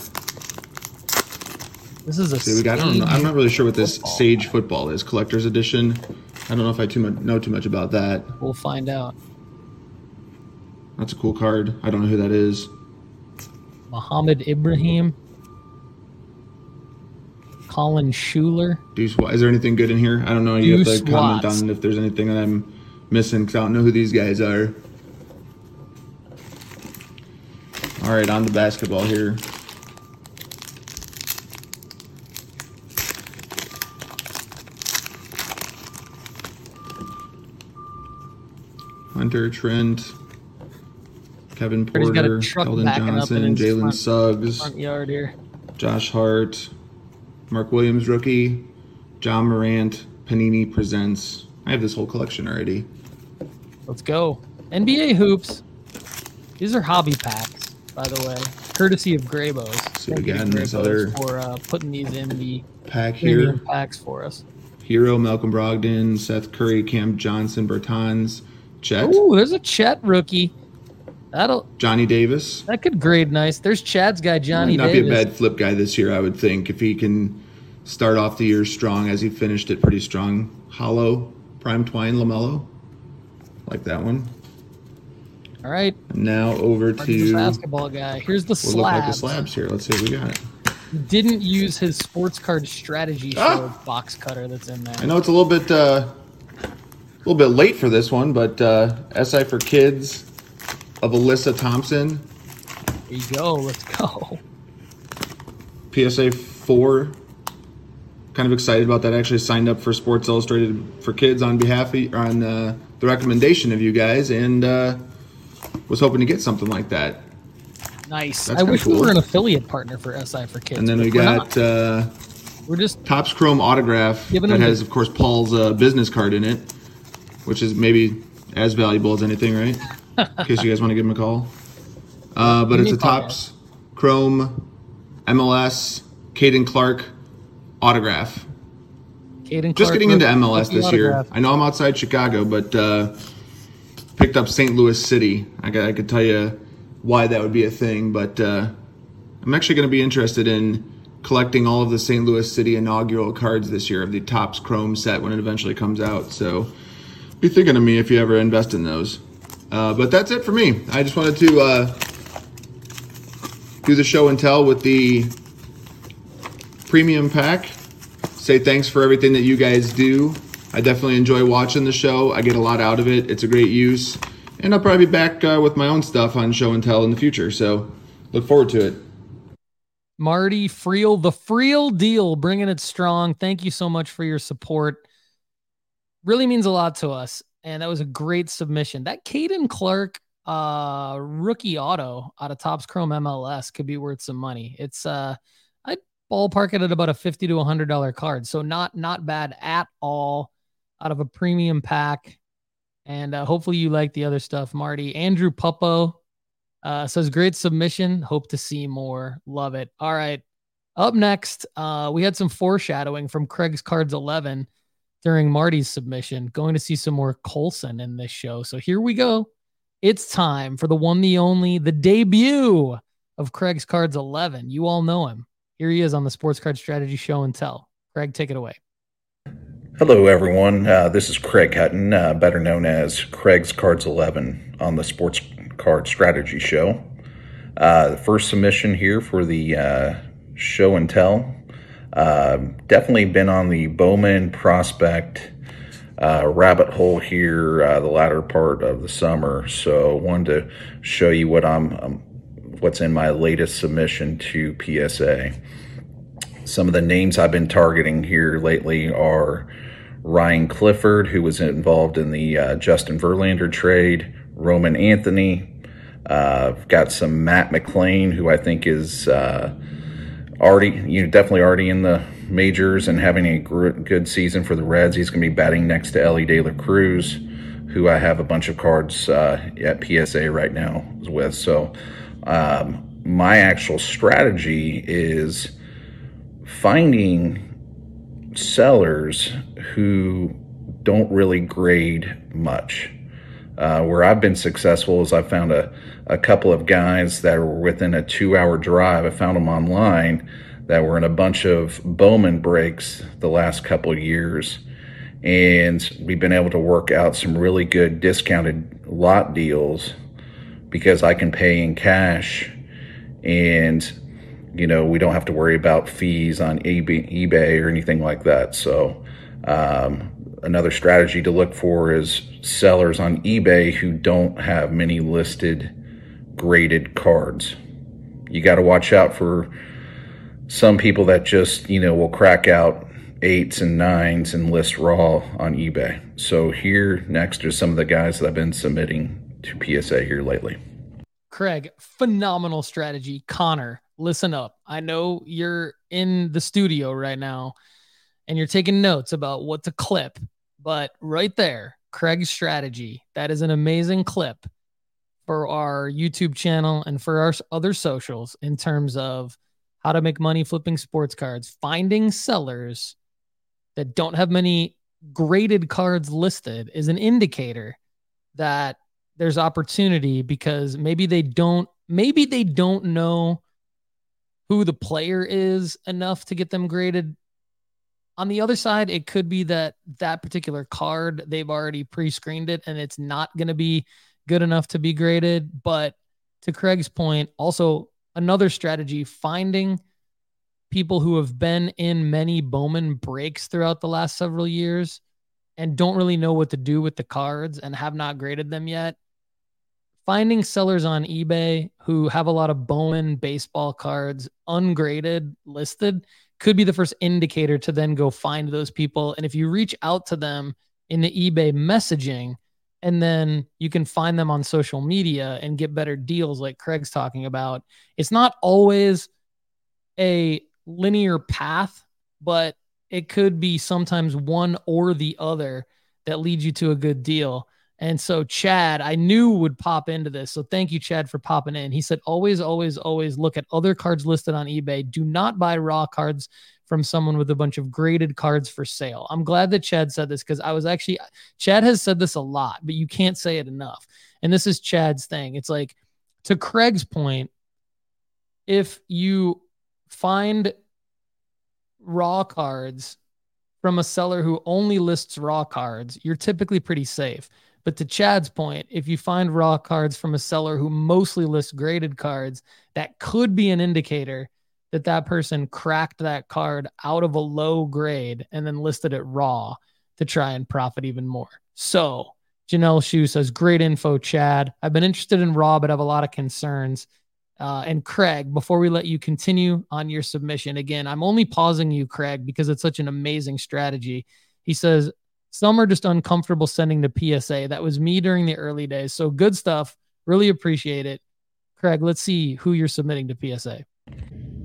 This is a See, we got. I don't know, I'm not really sure what this football. Sage football is. Collector's edition. I don't know if I too much, know too much about that. We'll find out. That's a cool card. I don't know who that is. Muhammad Ibrahim. Colin Schuler. Deuce, is there anything good in here? I don't know. You have Deuce to comment Watts. on if there's anything that I'm missing because I don't know who these guys are. All right, on the basketball here. Hunter Trent, Kevin He's got a Porter, truck Keldon backing up in Johnson, Jalen Suggs. Front yard here. Josh Hart, Mark Williams rookie, John Morant, Panini presents. I have this whole collection already. Let's go. NBA hoops. These are hobby packs, by the way, courtesy of Graybos. So Thank again, this other- for uh, putting these in the Pack here. packs for us. Hero, Malcolm Brogdon, Seth Curry, Cam Johnson, Bertans, Chet, Oh, there's a Chet rookie. That'll Johnny Davis. that could grade nice. There's Chad's guy, Johnny Might not Davis. be a bad flip guy this year, I would think, if he can start off the year strong as he finished it pretty strong. Hollow, Prime Twine, Lamelo. Like that one. All right. Now over to basketball guy. Here's the we'll slabs. look like the slabs here. Let's see what we got. Didn't use his sports card strategy show ah! box cutter that's in there. I know it's a little bit uh, a little bit late for this one, but uh, SI for Kids of Alyssa Thompson. There you go. Let's go. PSA four. Kind of excited about that. I actually signed up for Sports Illustrated for Kids on behalf of on uh, the recommendation of you guys, and uh, was hoping to get something like that. Nice. That's I wish cool. we were an affiliate partner for SI for Kids. And then we got uh, we're just Topps Chrome autograph that has, of course, Paul's uh, business card in it, which is maybe as valuable as anything, right? [LAUGHS] in case you guys want to give him a call. Uh, but it's a Topps Chrome MLS Caden Clark autograph. Caden Just getting into MLS this year. I know I'm outside Chicago, but uh, picked up St. Louis City. I, I could tell you why that would be a thing, but uh, I'm actually going to be interested in collecting all of the St. Louis City inaugural cards this year of the Topps Chrome set when it eventually comes out. So be thinking of me if you ever invest in those. Uh, but that's it for me. I just wanted to uh, do the show and tell with the premium pack. Say thanks for everything that you guys do. I definitely enjoy watching the show. I get a lot out of it. It's a great use. And I'll probably be back uh, with my own stuff on show and tell in the future. So look forward to it. Marty Friel, the Friel deal, bringing it strong. Thank you so much for your support. Really means a lot to us. And that was a great submission. That Caden Clark uh rookie auto out of Topps Chrome MLS could be worth some money. It's uh I ballpark it at about a 50 to hundred dollar card. So not not bad at all out of a premium pack. And uh, hopefully you like the other stuff, Marty. Andrew Puppo uh, says great submission. Hope to see more. Love it. All right. Up next, uh, we had some foreshadowing from Craig's Cards 11 during Marty's submission. Going to see some more Colson in this show. So here we go. It's time for the one, the only, the debut of Craig's Cards 11. You all know him. Here he is on the Sports Card Strategy Show and Tell. Craig, take it away. Hello, everyone. Uh, this is Craig Hutton, uh, better known as Craig's Cards 11 on the Sports Card Strategy Show. Uh, the first submission here for the uh, show and tell. Uh, definitely been on the Bowman prospect uh, rabbit hole here the latter part of the summer. So wanted to show you what I'm, um, what's in my latest submission to PSA. Some of the names I've been targeting here lately are Ryan Clifford, who was involved in the uh, Justin Verlander trade, Roman Anthony. Uh, got some Matt McLain, who I think is uh, already, you know, definitely already in the majors and having a gr- good season for the Reds. He's going to be batting next to Elly De La Cruz, who I have a bunch of cards uh, at PSA right now with. So um, my actual strategy is finding sellers who don't really grade much. Uh, where I've been successful is I found a, a couple of guys that were within a two hour drive. I found them online that were in a bunch of Bowman breaks the last couple years. And we've been able to work out some really good discounted lot deals because I can pay in cash and you know, we don't have to worry about fees on eBay or anything like that. So, um, another strategy to look for is sellers on eBay who don't have many listed graded cards. You got to watch out for some people that just, you know, will crack out eights and nines and list raw on eBay. So, here next are some of the guys that I've been submitting to PSA here lately. Craig, phenomenal strategy. Connor, listen up. I know you're in the studio right now and you're taking notes about what to clip, but right there, Craig's strategy, that is an amazing clip for our YouTube channel and for our other socials in terms of how to make money flipping sports cards, finding sellers that don't have many graded cards listed is an indicator that there's opportunity because maybe they don't maybe they don't know who the player is enough to get them graded. On the other side, it could be that that particular card, they've already pre screened it and it's not going to be good enough to be graded. But to Craig's point, also another strategy finding people who have been in many Bowman breaks throughout the last several years and don't really know what to do with the cards and have not graded them yet. Finding sellers on eBay who have a lot of Bowman baseball cards ungraded listed could be the first indicator to then go find those people. And if you reach out to them in the eBay messaging, and then you can find them on social media and get better deals like Craig's talking about. It's not always a linear path, but it could be sometimes one or the other that leads you to a good deal. And so Chad, I knew would pop into this. So thank you, Chad, for popping in. He said, always, always, always look at other cards listed on eBay. Do not buy raw cards from someone with a bunch of graded cards for sale. I'm glad that Chad said this because I was actually, Chad has said this a lot, but you can't say it enough. And this is Chad's thing. It's like, to Craig's point, if you find raw cards from a seller who only lists raw cards, you're typically pretty safe. But to Chad's point, if you find raw cards from a seller who mostly lists graded cards, that could be an indicator that that person cracked that card out of a low grade and then listed it raw to try and profit even more. So, Janelle Shu says, Great info, Chad. I've been interested in raw, but have a lot of concerns. Uh, and Craig, before we let you continue on your submission, again, I'm only pausing you, Craig, because it's such an amazing strategy. He says, some are just uncomfortable sending to PSA. That was me during the early days. So good stuff. Really appreciate it. Craig, let's see who you're submitting to PSA.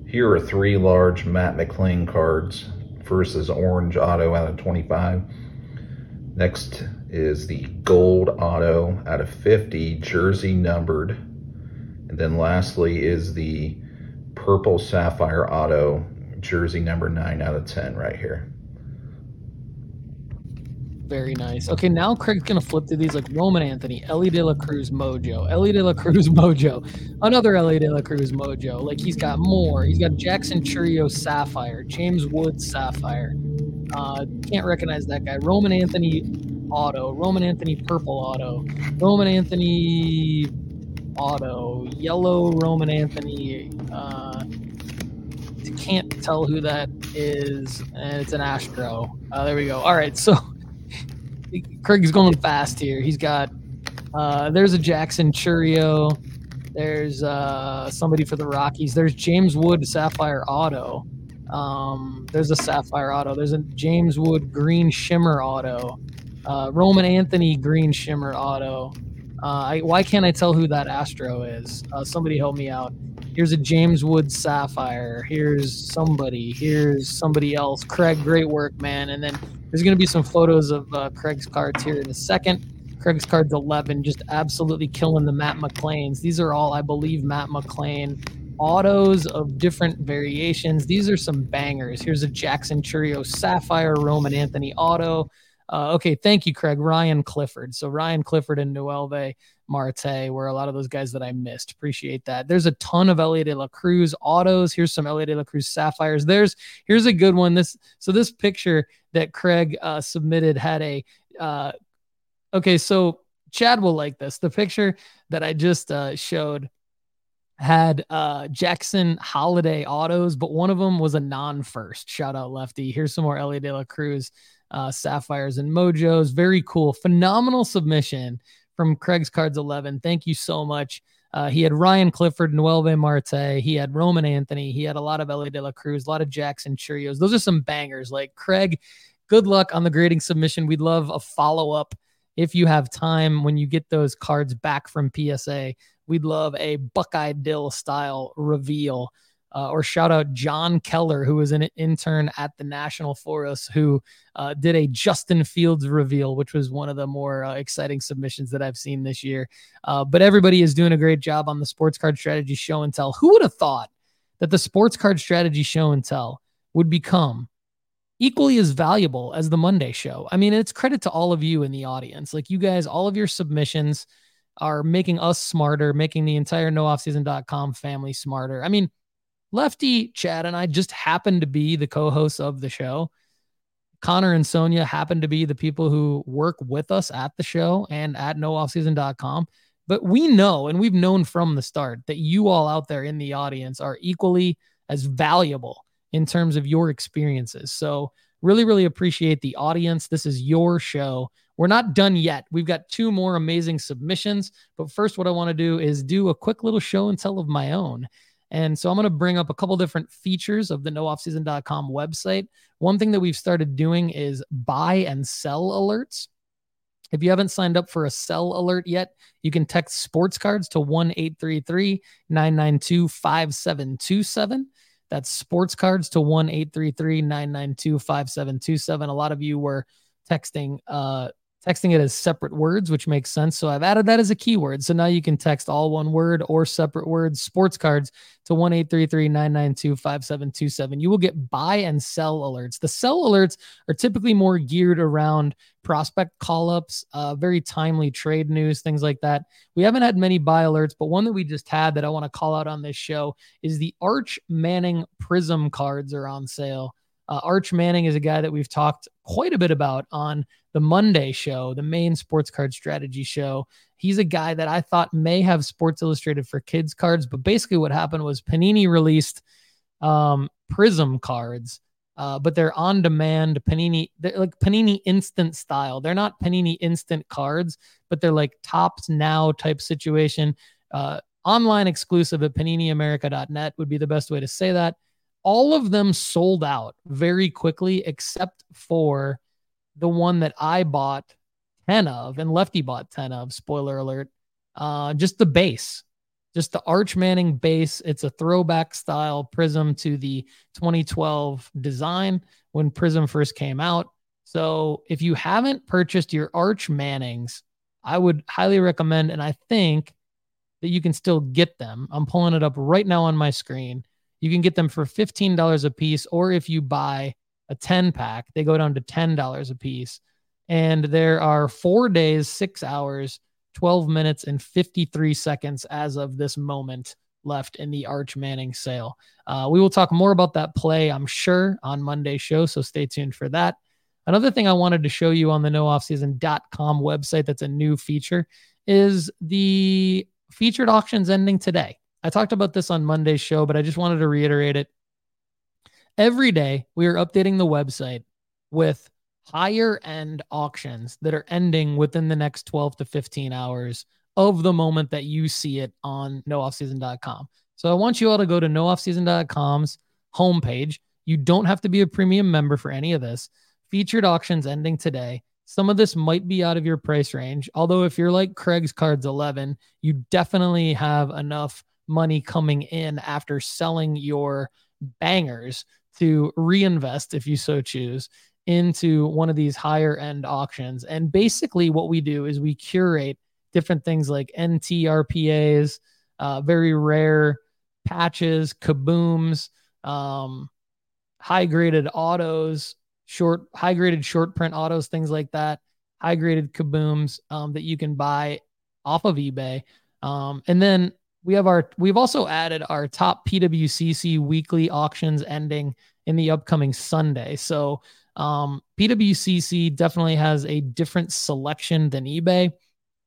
Here are three large Matt McLain cards. First is orange auto out of 25. Next is the gold auto out of 50, jersey numbered. And then lastly is the purple sapphire auto, jersey number 9 out of 10 right here. Very nice. Okay, now Craig's gonna flip through these like Roman Anthony, Elly De La Cruz Mojo, Elly De La Cruz [LAUGHS] Mojo, another Elly De La Cruz Mojo. Like he's got more. He's got Jackson Chourio Sapphire, James Wood Sapphire. Uh, can't recognize that guy. Roman Anthony Auto, Roman Anthony Purple Auto, Roman Anthony Auto, Yellow Roman Anthony. Uh, can't tell who that is, and it's an Astro. Uh, there we go. All right, so [LAUGHS] Craig's going fast here. He's got uh, there's a Jackson Chourio. There's uh, somebody for the Rockies. There's James Wood Sapphire Auto. Um, there's a Sapphire Auto. There's a James Wood Green Shimmer Auto. Uh, Roman Anthony Green Shimmer Auto. Uh, I, why can't I tell who that Astro is? Uh, somebody help me out. Here's a James Wood Sapphire. Here's somebody. Here's somebody else. Craig, great work, man. And then there's going to be some photos of uh, Craig's cards here in a second. Craig's cards 11, just absolutely killing the Matt McLains. These are all, I believe, Matt McLain autos of different variations. These are some bangers. Here's a Jackson Chourio Sapphire Roman Anthony auto. Uh, okay, thank you, Craig. Ryan Clifford. So Ryan Clifford and Noelvi Marte were a lot of those guys that I missed. Appreciate that. There's a ton of Elly De La Cruz autos. Here's some Elly De La Cruz sapphires. There's here's a good one. This so this picture that Craig uh, submitted had a uh, okay. So Chad will like this. The picture that I just uh, showed had uh, Jackson Holliday autos, but one of them was a non-first. Shout out Lefty. Here's some more Elly De La Cruz uh, sapphires and mojos. Very cool. Phenomenal submission from Craig's Cards 11. Thank you so much. Uh, he had Ryan Clifford, Noelvi Marte. He had Roman Anthony. He had a lot of Elly De La Cruz, a lot of Jackson Chourios. Those are some bangers. Like Craig, good luck on the grading submission. We'd love a follow up if you have time when you get those cards back from PSA. We'd love a Buckeye Dill style reveal uh, or shout out John Keller, who was an intern at the National Forest, who uh, did a Justin Fields reveal, which was one of the more uh, exciting submissions that I've seen this year. Uh, but everybody is doing a great job on the Sports Card Strategy Show and Tell. Who would have thought that the Sports Card Strategy Show and Tell would become equally as valuable as the Monday show? I mean, it's credit to all of you in the audience. Like you guys, all of your submissions are making us smarter, making the entire nooffseason.com family smarter. I mean, Lefty, Chad, and I just happen to be the co hosts of the show. Connor and Sonia happen to be the people who work with us at the show and at nooffseason.com. But we know, and we've known from the start, that you all out there in the audience are equally as valuable in terms of your experiences. So, really, really appreciate the audience. This is your show. We're not done yet. We've got two more amazing submissions. But first, what I want to do is do a quick little show and tell of my own. And so I'm going to bring up a couple different features of the nooffseason.com website. One thing that we've started doing is buy and sell alerts. If you haven't signed up for a sell alert yet, you can text sports cards to 1 833 992 5727. That's sports cards to 1 833 992 5727. A lot of you were texting uh, texting it as separate words, which makes sense. So I've added that as a keyword. So now you can text all one word or separate words, sports cards to 1 992 5727. You will get buy and sell alerts. The sell alerts are typically more geared around prospect call ups, uh, very timely trade news, things like that. We haven't had many buy alerts, but one that we just had that I want to call out on this show is the Arch Manning Prizm cards are on sale. Uh, Arch Manning is a guy that we've talked quite a bit about on the Monday show, the main sports card strategy show. He's a guy that I thought may have Sports Illustrated for kids cards, but basically what happened was Panini released um, Prizm cards, uh, but they're on demand Panini, they're like Panini instant style. They're not Panini instant cards, but they're like Topps now type situation. Uh, online exclusive at paniniamerica.net would be the best way to say that all of them sold out very quickly except for the one that I bought 10 of and Lefty bought 10 of, spoiler alert. Uh, just the base, just the Arch Manning base. It's a throwback style prizm to the 2012 design when Prizm first came out. So if you haven't purchased your Arch Mannings, I would highly recommend, and I think that you can still get them. I'm pulling it up right now on my screen. You can get them for $15 a piece, or if you buy a 10 pack, they go down to $10 a piece. And there are four days, six hours, 12 minutes, and 53 seconds as of this moment left in the Arch Manning sale. Uh, we will talk more about that play, I'm sure, on Monday's show. So stay tuned for that. Another thing I wanted to show you on the nooffseason.com website that's a new feature is the featured auctions ending today. I talked about this on Monday's show, but I just wanted to reiterate it. Every day, we are updating the website with higher end auctions that are ending within the next 12 to 15 hours of the moment that you see it on nooffseason.com. So I want you all to go to nooffseason.com's homepage. You don't have to be a premium member for any of this. Featured auctions ending today. Some of this might be out of your price range. Although, if you're like Craig's Cards 11, you definitely have enough money coming in after selling your bangers to reinvest, if you so choose, into one of these higher end auctions. And basically, what we do is we curate different things like NTRPAs, uh, very rare patches, kabooms, um, high graded autos, short, high graded short print autos, things like that, high graded kabooms um, that you can buy off of eBay. Um, and then we have our we've also added our top PWCC weekly auctions ending in the upcoming Sunday. So um, PWCC definitely has a different selection than eBay,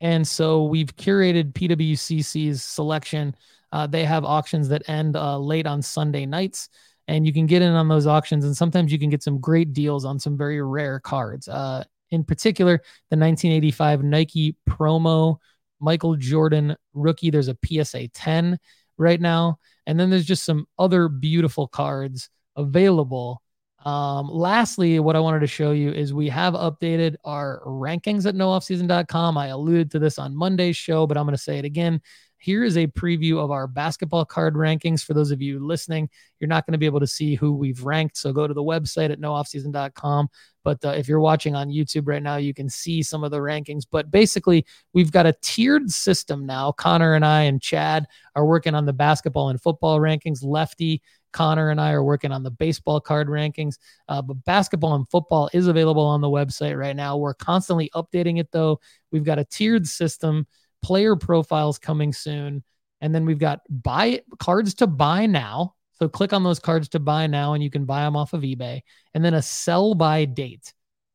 and so we've curated PWCC's selection. Uh, they have auctions that end uh, late on Sunday nights, and you can get in on those auctions. And sometimes you can get some great deals on some very rare cards. Uh, in particular, the 1985 Nike promo Michael Jordan rookie. There's a PSA 10 right now. And then there's just some other beautiful cards available. Um, lastly, what I wanted to show you is we have updated our rankings at nooffseason.com. I alluded to this on Monday's show, but I'm going to say it again. Here is a preview of our basketball card rankings. For those of you listening, you're not going to be able to see who we've ranked. So go to the website at nooffseason.com. But uh, if you're watching on YouTube right now, you can see some of the rankings. But basically, we've got a tiered system now. Connor and I and Chad are working on the basketball and football rankings. Lefty, Connor and I are working on the baseball card rankings. Uh, but basketball and football is available on the website right now. We're constantly updating it, though. We've got a tiered system player profiles coming soon. And then we've got buy cards to buy now. So click on those cards to buy now and you can buy them off of eBay. And then a sell by date.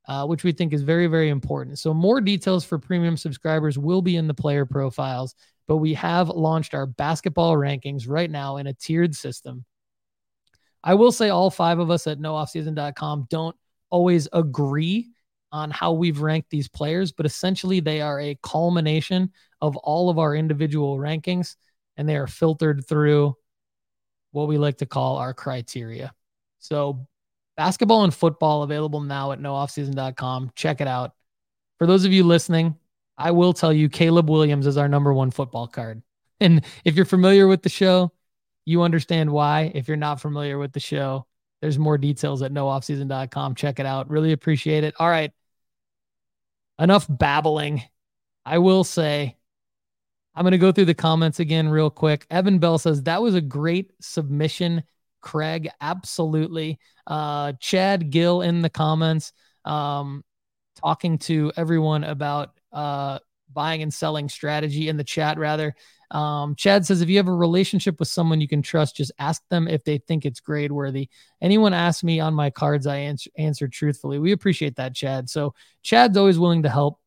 uh, which we think is very, very important. So, more details for premium subscribers will be in the player profiles, but we have launched our basketball rankings right now in a tiered system. I will say all five of us at nooffseason.com don't always agree on how we've ranked these players, but essentially they are a culmination of all of our individual rankings and they are filtered through what we like to call our criteria. So basketball and football available now at nooffseason.com. Check it out. For those of you listening, I will tell you Caleb Williams is our number one football card. And if you're familiar with the show, you understand why. If you're not familiar with the show, there's more details at nooffseason.com. Check it out. Really appreciate it. All right. Enough babbling. I will say I'm going to go through the comments again real quick. Evan Bell says that was a great submission, Craig. Absolutely. Uh, Chad Gill in the comments, um, talking to everyone about uh, buying and selling strategy in the chat, rather. Um, Chad says if you have a relationship with someone you can trust, just ask them if they think it's grade worthy. Anyone ask me on my cards, I answer, answer truthfully. We appreciate that, Chad. So Chad's always willing to help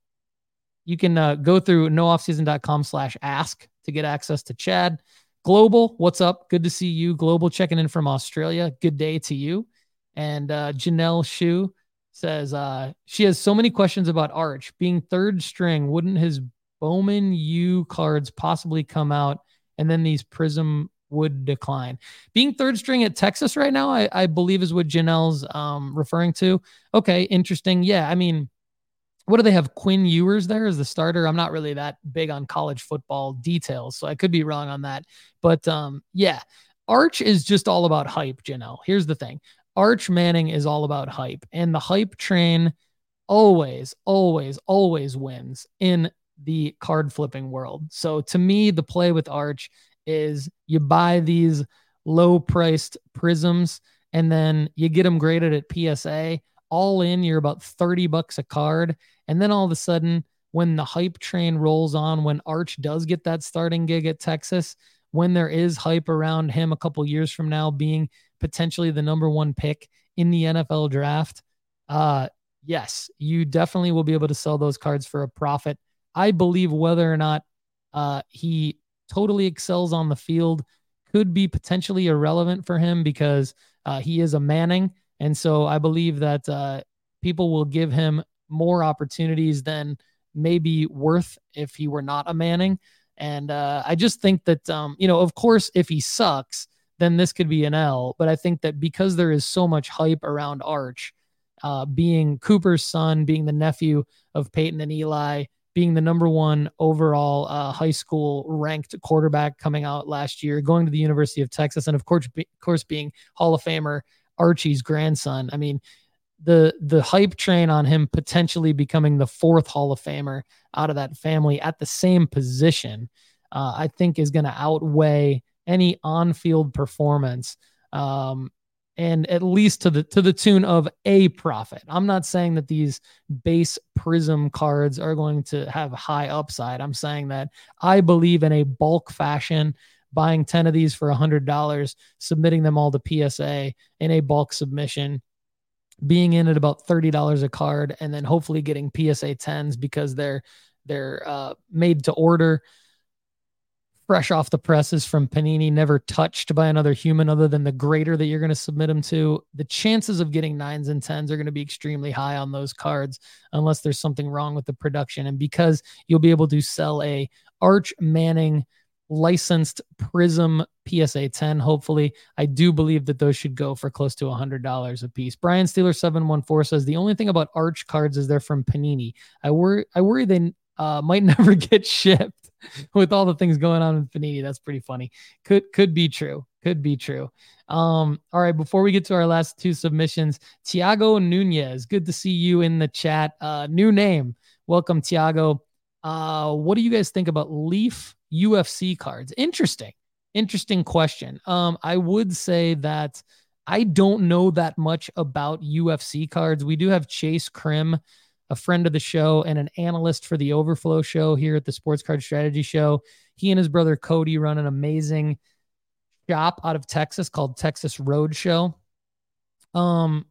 you can uh, go through nooffseason.com slash ask to get access to Chad. Global, what's up? Good to see you. Global checking in from Australia. Good day to you. And uh, Janelle Shu says uh, she has so many questions about Arch being third string. Wouldn't his Bowman U cards possibly come out and then these Prizm would decline? Being third string at Texas right now, I, I believe is what Janelle's um, referring to. Okay, interesting. Yeah, I mean, what do they have? Quinn Ewers there as the starter. I'm not really that big on college football details, so I could be wrong on that. But um, yeah, Arch is just all about hype, Janelle. Here's the thing Arch Manning is all about hype, and the hype train always, always, always wins in the card flipping world. So to me, the play with Arch is you buy these low priced prizms and then you get them graded at PSA. All in, you're about 30 bucks a card and then all of a sudden, when the hype train rolls on, when Arch does get that starting gig at Texas, when there is hype around him a couple years from now being potentially the number one pick in the NFL draft, uh, yes, you definitely will be able to sell those cards for a profit. I believe whether or not uh, he totally excels on the field could be potentially irrelevant for him because uh, he is a Manning. And so I believe that uh, people will give him more opportunities than maybe worth if he were not a Manning. And uh, I just think that, um, you know, of course, if he sucks, then this could be an L. But I think that because there is so much hype around Arch, uh, being Cooper's son, being the nephew of Peyton and Eli, being the number one overall uh, high school ranked quarterback coming out last year, going to the University of Texas, and of course, be, of course, being Hall of Famer Archie's grandson. I mean, the the hype train on him potentially becoming the fourth Hall of Famer out of that family at the same position, uh, I think is going to outweigh any on-field performance, um, and at least to the to the tune of a profit. I'm not saying that these base Prizm cards are going to have high upside. I'm saying that I believe in a bulk fashion. Buying 10 of these for $100, submitting them all to PSA in a bulk submission being in at about $30 a card and then hopefully getting PSA 10s because they're they're uh, made to order fresh off the presses from Panini, never touched by another human other than the grader that you're going to submit them to. The chances of getting nines and tens are going to be extremely high on those cards unless there's something wrong with the production. And because you'll be able to sell a Arch Manning licensed Prizm PSA 10. Hopefully, I do believe that those should go for close to $100 a piece. Brian Steeler 714 says the only thing about Arch cards is they're from Panini. I worry, I worry they uh, might [LAUGHS] never get shipped [LAUGHS] with all the things going on with Panini. That's pretty funny. Could could be true. Could be true. Um, all right, before we get to our last two submissions, Tiago Nunez, good to see you in the chat. Uh, new name. Welcome, Tiago. Uh, what do you guys think about Leaf UFC cards? Interesting. Interesting question. Um, I would say that I don't know that much about UFC cards. We do have Chase Krim, a friend of the show and an analyst for the Overflow show here at the Sports Card Strategy Show. He and his brother Cody run an amazing shop out of Texas called Texas Road Show. Um,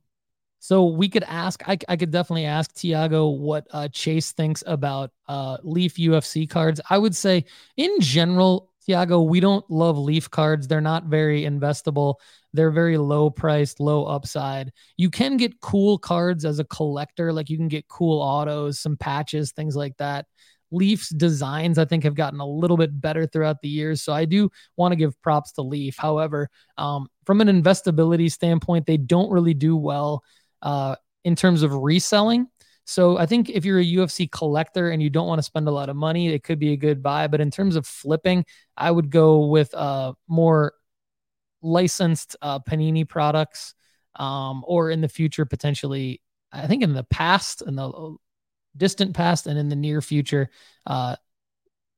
So we could ask, I, I could definitely ask Tiago what uh, Chase thinks about uh, Leaf UFC cards. I would say, in general, Tiago, we don't love Leaf cards. They're not very investable. They're very low priced, low upside. You can get cool cards as a collector, like you can get cool autos, some patches, things like that. Leafs designs, I think, have gotten a little bit better throughout the years. So I do want to give props to Leaf. However, um, from an investability standpoint, they don't really do well uh, in terms of reselling. So I think if you're a UFC collector and you don't want to spend a lot of money, it could be a good buy. But in terms of flipping, I would go with uh, more licensed uh, Panini products, um, or in the future potentially. I think in the past, in the distant past, and in the near future, uh,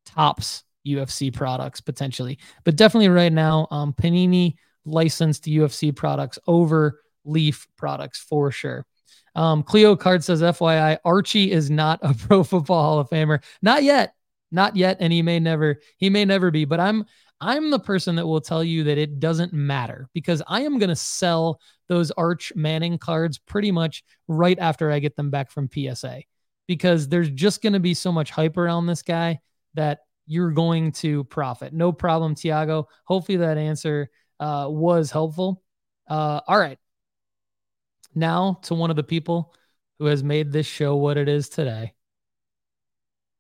Topps UFC products potentially. But definitely right now, um, Panini licensed UFC products over Leaf products for sure. Um, Cleo Card says, FYI, Archie is not a [LAUGHS] Pro Football Hall of Famer. Not yet, not yet, and he may never, he may never be. But I'm, I'm the person that will tell you that it doesn't matter because I am going to sell those Arch Manning cards pretty much right after I get them back from PSA because there's just going to be so much hype around this guy that you're going to profit. No problem, Tiago. Hopefully that answer uh, was helpful. Uh, all right. Now to one of the people who has made this show what it is today.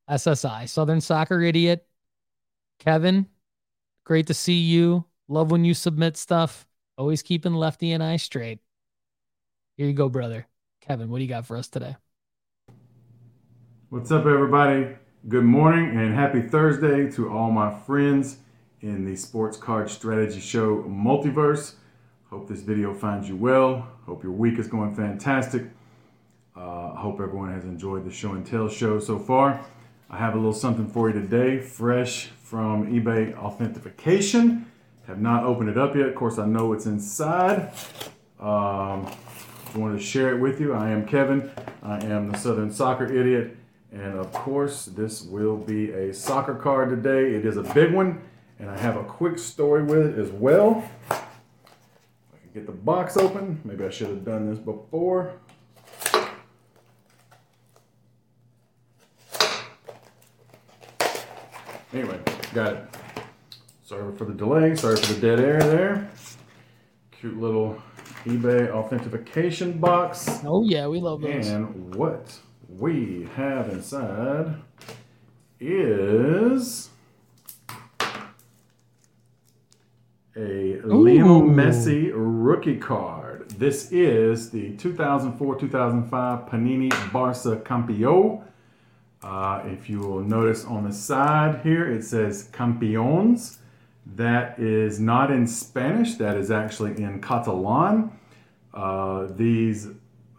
SSI, Southern Soccer Idiot. Kevin, great to see you. Love when you submit stuff. Always keeping Lefty and I straight. Here you go, brother. Kevin, what do you got for us today? What's up, everybody? Good morning and happy Thursday to all my friends in the Sports Card Strategy Show multiverse. Hope this video finds you well. Hope your week is going fantastic. Uh, I hope everyone has enjoyed the show and tell show so far. I have a little something for you today, fresh from eBay Authentication. Have not opened it up yet. Of course, I know what's inside. Um, I wanted to share it with you. I am Kevin. I am the Southern Soccer Idiot. And of course, this will be a soccer card today. It is a big one, and I have a quick story with it as well. Get the box open. Maybe I should have done this before. Anyway, got it. Sorry for the delay. Sorry for the dead air there. Cute little eBay authentication box. Oh yeah, we love those. And what we have inside is a Lionel Messi rookie card. This is the 2004-2005 Panini Barca Campeão. Uh, if you will notice on the side here, it says Campeones. That is not in Spanish, that is actually in Catalan. Uh, these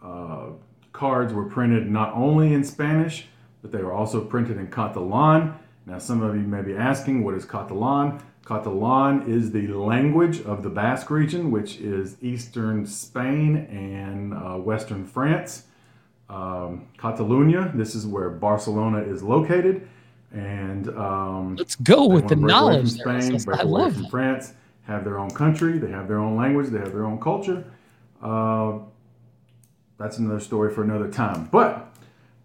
uh, cards were printed not only in Spanish, but they were also printed in Catalan. Now, some of you may be asking, what is Catalan? Catalan is the language of the Basque region, which is eastern Spain and uh, western France. Um, Catalunya, this is where Barcelona is located. And um, let's go with the knowledge. From Spain, break I love from that. France, have their own country, they have their own language, they have their own culture. Uh, that's another story for another time. But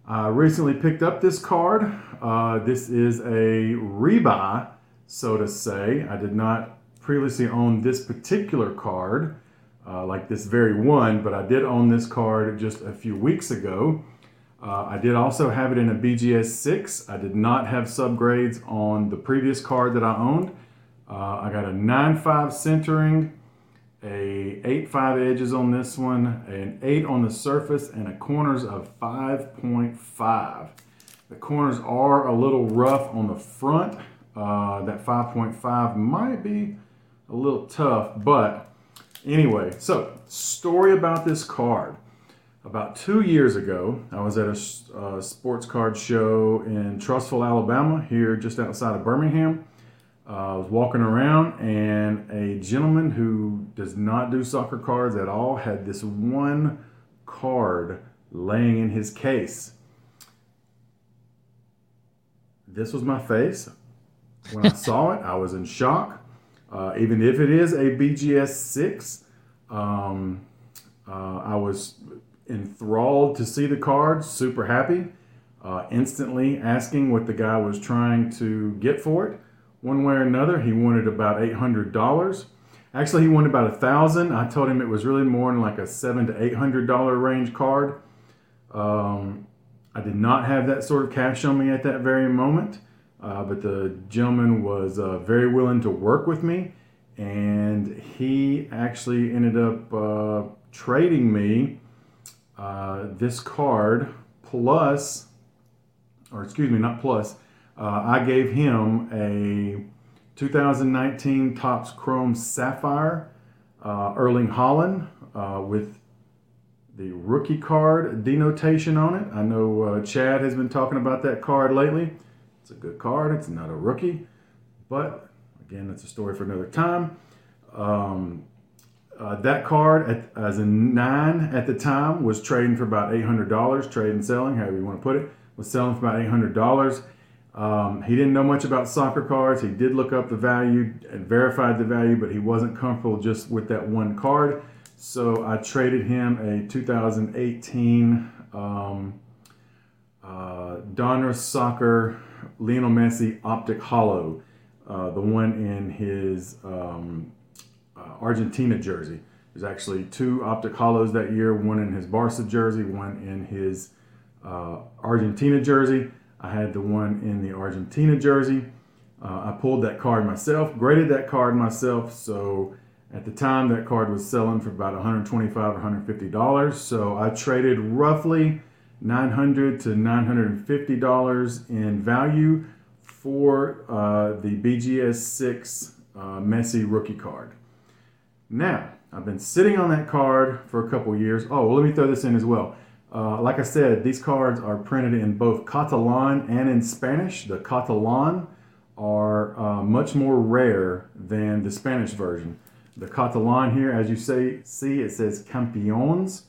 I recently picked up this card. Uh, this is a rebuy, so to say. I did not previously own this particular card, uh, like this very one, but I did own this card just a few weeks ago. Uh, I did also have it in a BGS 6. I did not have subgrades on the previous card that I owned. Uh, I got a 9.5 centering, a 8.5 edges on this one, an 8 on the surface, and a corners of 5.5. The corners are a little rough on the front. Uh, that 5.5 might be a little tough, but anyway, so story about this card. About two years ago, I was at a uh, sports card show in Trussville, Alabama, here just outside of Birmingham. Uh, I was walking around, and a gentleman who does not do soccer cards at all had this one card laying in his case. This was my face. When I saw it, I was in shock. Uh, even if it is a BGS 6, um, uh, I was enthralled to see the card, super happy, uh, instantly asking what the guy was trying to get for it. One way or another, he wanted about $800. Actually, he wanted about a thousand. I told him it was really more in like a seven to eight hundred dollar range card. Um, I did not have that sort of cash on me at that very moment, uh, but the gentleman was uh, very willing to work with me, and he actually ended up uh, trading me uh, this card plus, or excuse me, not plus. Uh, I gave him a 2019 Topps Chrome Sapphire, uh, Erling Haaland with the rookie card denotation on it. I know Chad has been talking about that card lately. It's a good card. It's not a rookie, but again, that's a story for another time. Um, uh, that card, at, as a nine at the time, was trading for about $800, trading and selling, however you want to put it, was selling for about $800. Um, he didn't know much about soccer cards. He did look up the value and verified the value, but he wasn't comfortable just with that one card. So I traded him a 2018 um, uh, Donruss Soccer Lionel Messi Optic Holo, uh, the one in his um, uh, Argentina jersey. There's actually two Optic Holos that year, one in his Barca jersey, one in his uh, Argentina jersey. I had the one in the Argentina jersey. Uh, I pulled that card myself, graded that card myself. So at the time, that card was selling for about 125 or 150 dollars. So I traded roughly 900 to 950 dollars in value for uh, the BGS 6 uh, Messi rookie card. Now, I've been sitting on that card for a couple years. Oh, well, let me throw this in as well. Uh, like I said, these cards are printed in both Catalan and in Spanish. The Catalan are uh, much more rare than the Spanish version. The Catalan here, as you say, see, it says Campeones.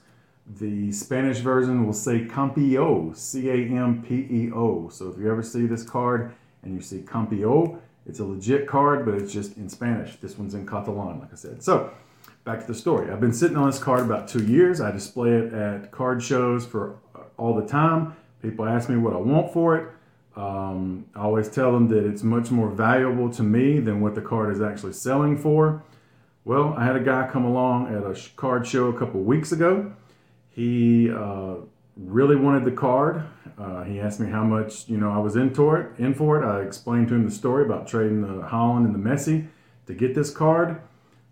The Spanish version will say Campeo, C-A-M-P-E-O. So if you ever see this card and you see Campeo, it's a legit card, but it's just in Spanish. This one's in Catalan, like I said. So back to the story. I've been sitting on this card about two years. I display it at card shows for uh, all the time. People ask me what I want for it. Um, I always tell them that it's much more valuable to me than what the card is actually selling for. Well, I had a guy come along at a card show a couple weeks ago. He uh, really wanted the card. Uh, he asked me how much you know I was into it, in for it. I explained to him the story about trading the Haaland and the Messi to get this card.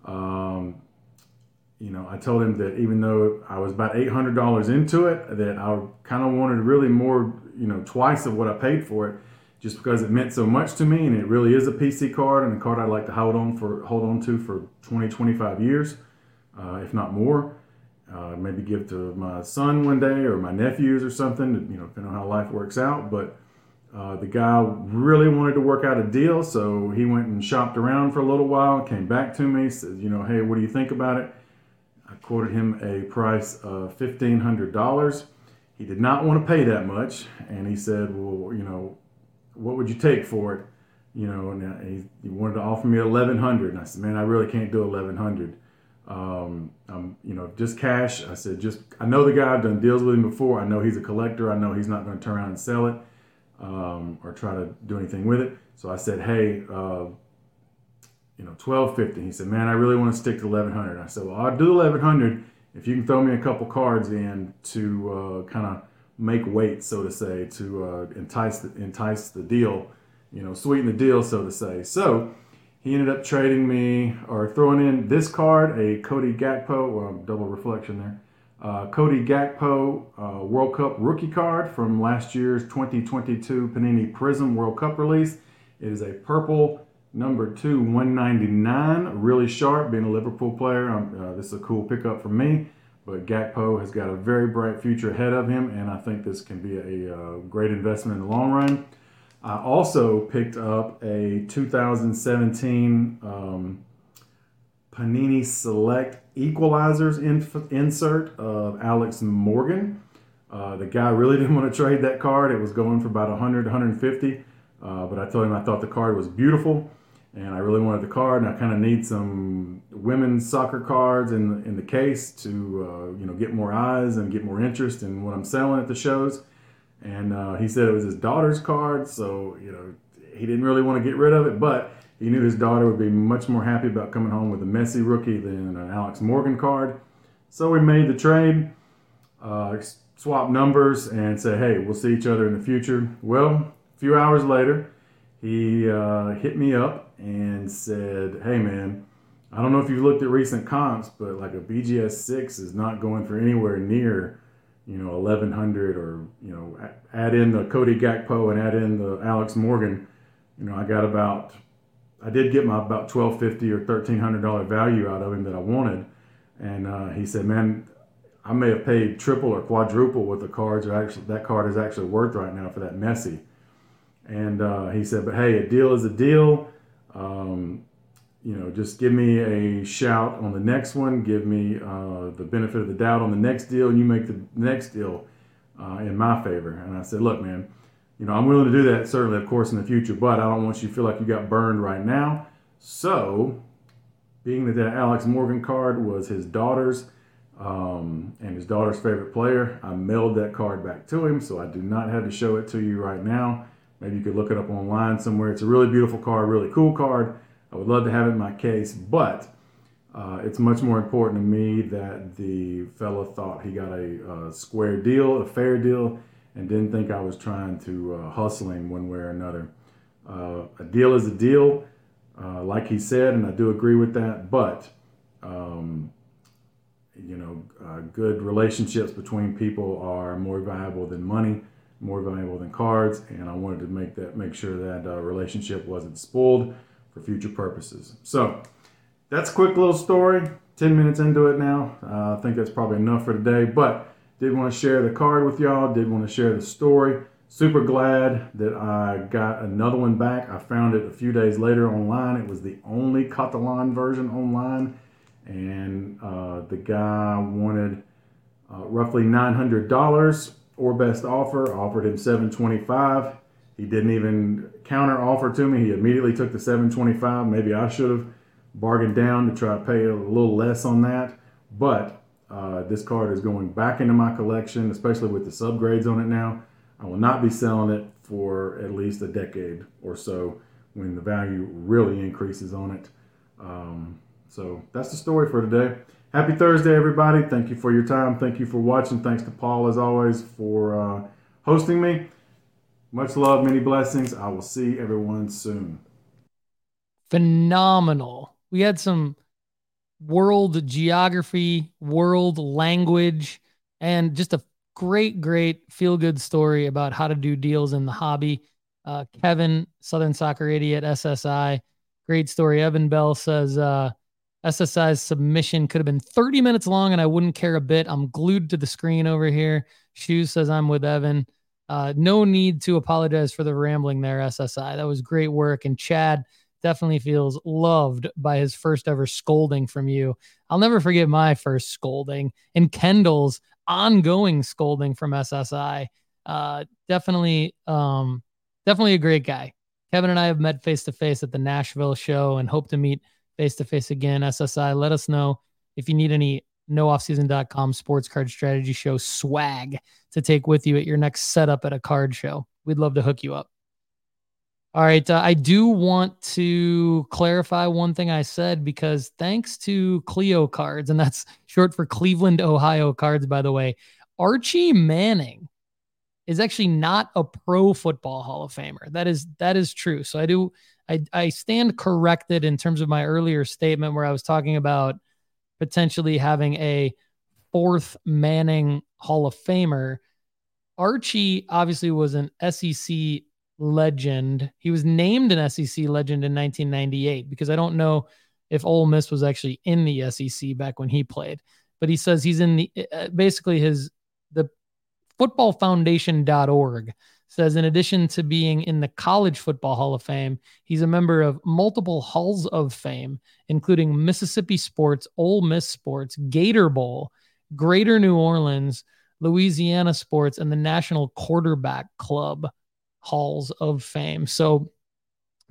Um, you know, I told him that even though I was about eight hundred dollars into it, that I kind of wanted really more, you know, twice of what I paid for it, just because it meant so much to me, and it really is a PC card and a card I'd like to hold on for, hold on to for 20, 25 years, uh, if not more. Uh, maybe give to my son one day or my nephews or something, you know, depending on how life works out. But uh, the guy really wanted to work out a deal, so he went and shopped around for a little while, came back to me, said, you know, hey, what do you think about it? I quoted him a price of $1,500. He did not want to pay that much, and he said, "Well, you know, what would you take for it?" You know, and he, he wanted to offer me 1,100, and I said, "Man, I really can't do 1,100. Um, I'm, you know, just cash." I said, "Just I know the guy. I've done deals with him before. I know he's a collector. I know he's not going to turn around and sell it um, or try to do anything with it." So I said, "Hey." Uh, you know, twelve fifty. He said, "Man, I really want to stick to eleven hundred. I said, "Well, I'll do eleven hundred if you can throw me a couple cards in to uh, kind of make weight, so to say, to uh, entice the, entice the deal, you know, sweeten the deal, so to say." So he ended up trading me or throwing in this card, a Cody Gakpo, double reflection there. Uh, Cody Gakpo uh, World Cup rookie card from last year's 2022 Panini Prizm World Cup release. It is a purple Number two, 199, really sharp. Being a Liverpool player, uh, this is a cool pickup for me. But Gakpo has got a very bright future ahead of him, and I think this can be a, a uh, great investment in the long run. I also picked up a 2017 um, Panini Select Equalizers inf- insert of Alex Morgan. Uh, the guy really [LAUGHS] didn't want to trade that card. It was going for about 100, 150. Uh, but I told him I thought the card was beautiful and I really wanted the card, and I kind of need some women's soccer cards in in the case to uh, you know get more eyes and get more interest in what I'm selling at the shows. And uh, he said it was his daughter's card, so you know he didn't really want to get rid of it, but he knew his daughter would be much more happy about coming home with a Messi rookie than an Alex Morgan card. So we made the trade, uh, swapped numbers, and said, "Hey, we'll see each other in the future." Well, a few hours later, he uh, hit me up and said, "Hey, man." I don't know if you've looked at recent comps, but like a BGS six is not going for anywhere near, you know, eleven hundred or you know, add in the Cody Gakpo and add in the Alex Morgan. You know, I got about, I did get my about twelve fifty or thirteen hundred dollar value out of him that I wanted, and uh, he said, "Man, I may have paid triple or quadruple what the cards are actually that card is actually worth right now for that Messi." And uh, he said, "But hey, a deal is a deal." Um, you know, just give me a shout on the next one. Give me uh, the benefit of the doubt on the next deal, and you make the next deal uh, in my favor. And I said, look, man, you know, I'm willing to do that certainly, of course, in the future, but I don't want you to feel like you got burned right now. So, being that that Alex Morgan card was his daughter's um, and his daughter's favorite player, I mailed that card back to him. So I do not have to show it to you right now. Maybe you could look it up online somewhere. It's a really beautiful card, really cool card. I would love to have it in my case, but uh, it's much more important to me that the fella thought he got a, a, square deal, a fair deal, and didn't think I was trying to uh, hustle him one way or another. Uh, a deal is a deal, uh, like he said, and I do agree with that, but um, you know, uh, good relationships between people are more valuable than money more valuable than cards, and I wanted to make that make sure that uh, relationship wasn't spoiled for future purposes. So that's a quick little story. Ten minutes into it now. Uh, I think that's probably enough for today, but did want to share the card with y'all. Did want to share the story. Super glad that I got another one back. I found it a few days later online. It was the only Catalan version online, and uh, the guy wanted uh, roughly nine hundred dollars or best offer. offered him 725. He didn't even counter offer to me. He immediately took the 725. Maybe I should have bargained down to try to pay a little less on that. But uh, this card is going back into my collection, especially with the subgrades on it now. I will not be selling it for at least a decade or so when the value really increases on it. Um, so that's the story for today. Happy Thursday, everybody. Thank you for your time. Thank you for watching. Thanks to Paul, as always, for uh, hosting me. Much love, many blessings. I will see everyone soon. Phenomenal. We had some world geography, world language, and just a great, great feel good story about how to do deals in the hobby. Uh, Kevin, Southern Soccer Idiot, SSI. Great story. Evan Bell says, uh, SSI's submission could have been 30 minutes long and I wouldn't care a bit. I'm glued to the screen over here. Shoes says I'm with Evan. Uh, no need to apologize for the rambling there, SSI. That was great work. And Chad definitely feels loved by his first ever scolding from you. I'll never forget my first scolding and Kendall's ongoing scolding from SSI. Uh, definitely, um, definitely a great guy. Kevin and I have met face to face at the Nashville show and hope to meet face to face again. SSI, let us know if you need any nooffseason.com sports card strategy show swag to take with you at your next setup at a card show. We'd love to hook you up. All right. Uh, I do want to clarify one thing I said because thanks to Clio cards, and that's short for Cleveland, Ohio cards, by the way, Archie Manning is actually not a pro football Hall of Famer. That is that is true. So I do I, I stand corrected in terms of my earlier statement where I was talking about potentially having a fourth Manning Hall of Famer. Archie obviously was an SEC legend. He was named an SEC legend in 1998 because I don't know if Ole Miss was actually in the SEC back when he played. But he says he's in the uh, basically his the footballfoundation.org says in addition to being in the College Football Hall of Fame, he's a member of multiple halls of fame, including Mississippi Sports, Ole Miss Sports, Gator Bowl, Greater New Orleans, Louisiana Sports, and the National Quarterback Club halls of fame. So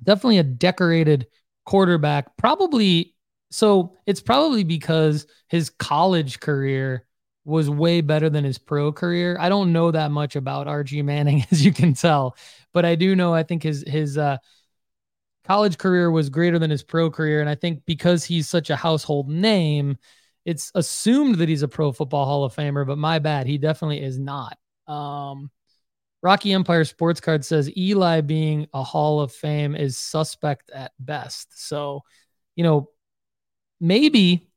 definitely a decorated quarterback. Probably so it's probably because his college career was way better than his pro career. I don't know that much about Archie Manning, [LAUGHS] as you can tell, but I do know I think his his uh, college career was greater than his pro career, and I think because he's such a household name, it's assumed that he's a Pro Football Hall of Famer. But my bad, he definitely is not. Um, Rocky Empire Sports Card says Eli being a Hall of Fame is suspect at best. So, you know, maybe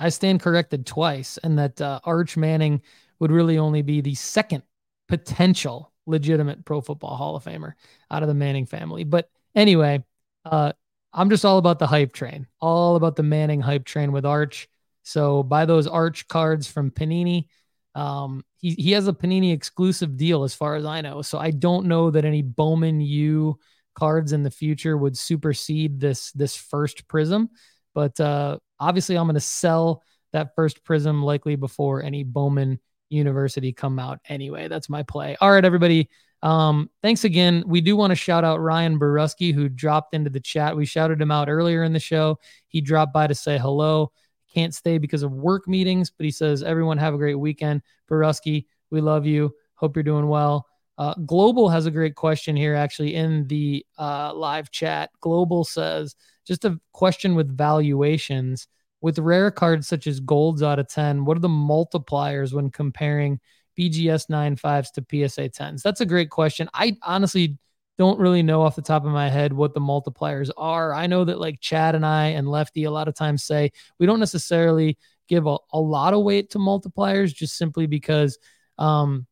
I stand corrected twice, and that uh, Arch Manning would really only be the second potential legitimate Pro Football Hall of Famer out of the Manning family. But anyway, uh, I'm just all about the hype train, all about the Manning hype train with Arch. So buy those Arch cards from Panini. Um, he, he has a Panini exclusive deal as far as I know. So I don't know that any Bowman U cards in the future would supersede this this first prizm. But uh, obviously, I'm going to sell that first prizm likely before any Bowman University come out. Anyway, that's my play. All right, everybody. Um, thanks again. We do want to shout out Ryan Baruski who dropped into the chat. We shouted him out earlier in the show. He dropped by to say hello. Can't stay because of work meetings, but he says, everyone have a great weekend. Baruski, we love you. Hope you're doing well. Uh, Global has a great question here, actually, in the uh, live chat. Global says, just a question with valuations. With rare cards such as golds out of 10, what are the multipliers when comparing BGS 9.5s to PSA 10s? That's a great question. I honestly don't really know off the top of my head what the multipliers are. I know that like Chad and I and Lefty a lot of times say we don't necessarily give a, a lot of weight to multipliers just simply because um,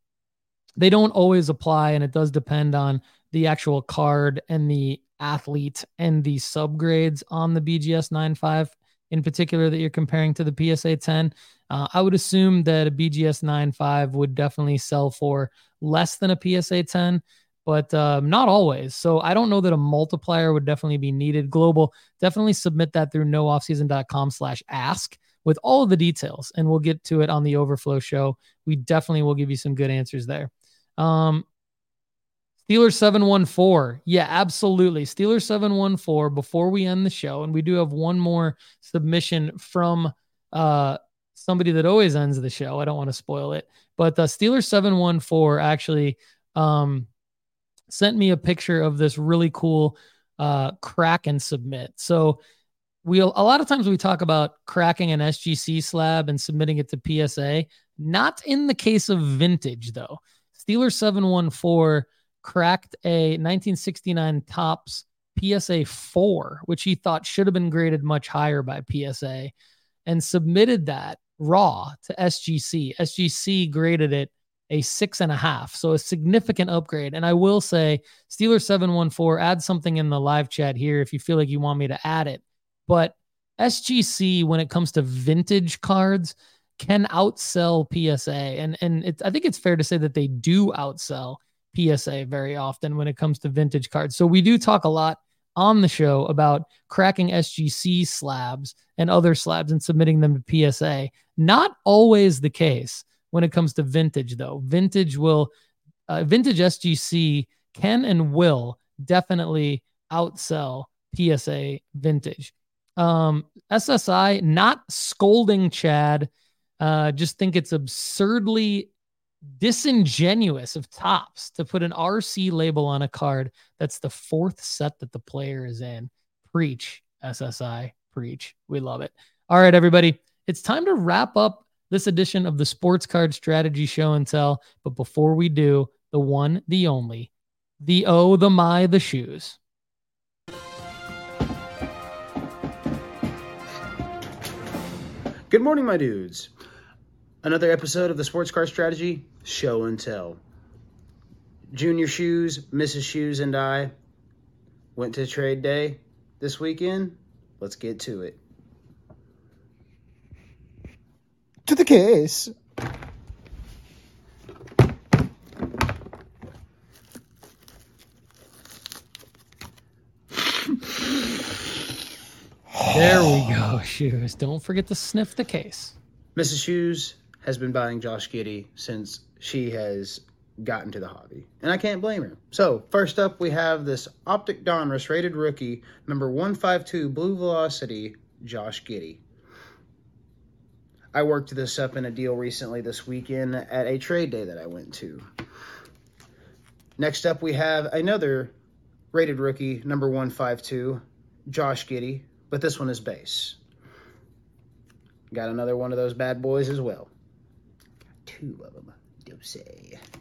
they don't always apply and it does depend on the actual card and the athlete and the subgrades on the BGS 9.5 in particular that you're comparing to the PSA 10. Uh, I would assume that a BGS 9.5 would definitely sell for less than a PSA 10 but um, not always. So I don't know that a multiplier would definitely be needed. Global, definitely submit that through nooffseason.com slash ask with all of the details, and we'll get to it on the overflow show. We definitely will give you some good answers there. Um, Steelers 714. Yeah, absolutely. Steelers 714 before we end the show. And we do have one more submission from uh, somebody that always ends the show. I don't want to spoil it. But the Steelers 714 actually um, sent me a picture of this really cool uh, crack and submit. So we a lot of times we talk about cracking an SGC slab and submitting it to PSA. Not in the case of vintage though. Steeler 714 cracked a 1969 Topps PSA 4, which he thought should have been graded much higher by PSA, and submitted that raw to SGC. SGC graded it a six and a half. So a significant upgrade. And I will say, Steeler 714, add something in the live chat here if you feel like you want me to add it. But SGC, when it comes to vintage cards, can outsell PSA. And and it's I think it's fair to say that they do outsell PSA very often when it comes to vintage cards. So we do talk a lot on the show about cracking SGC slabs and other slabs and submitting them to PSA. Not always the case when it comes to vintage, though. Vintage will, uh, vintage SGC can and will definitely outsell PSA vintage. Um, SSI, not scolding Chad, uh, just think it's absurdly disingenuous of Topps to put an RC label on a card that's the fourth set that the player is in. Preach, SSI, preach. We love it. All right, everybody, it's time to wrap up this edition of the Sports Card Strategy Show and Tell. But before we do, the one, the only, the oh, the my, the shoes. Good morning, my dudes. Another episode of the Sports Car Strategy Show and Tell. Junior Shoes, Mrs. Shoes, and I went to trade day this weekend. Let's get to it. to the case. There we go, Shoes. Don't forget to sniff the case. Mrs. Shoes has been buying Josh Giddey since she has gotten to the hobby. And I can't blame her. So, first up, we have this Optic Donruss rated rookie, number 152 Blue Velocity, Josh Giddey. I worked this up in a deal recently this weekend at a trade day that I went to. Next up, we have another rated rookie, number 152, Josh Giddey, but this one is base. Got another one of those bad boys as well. Two of them. Dose.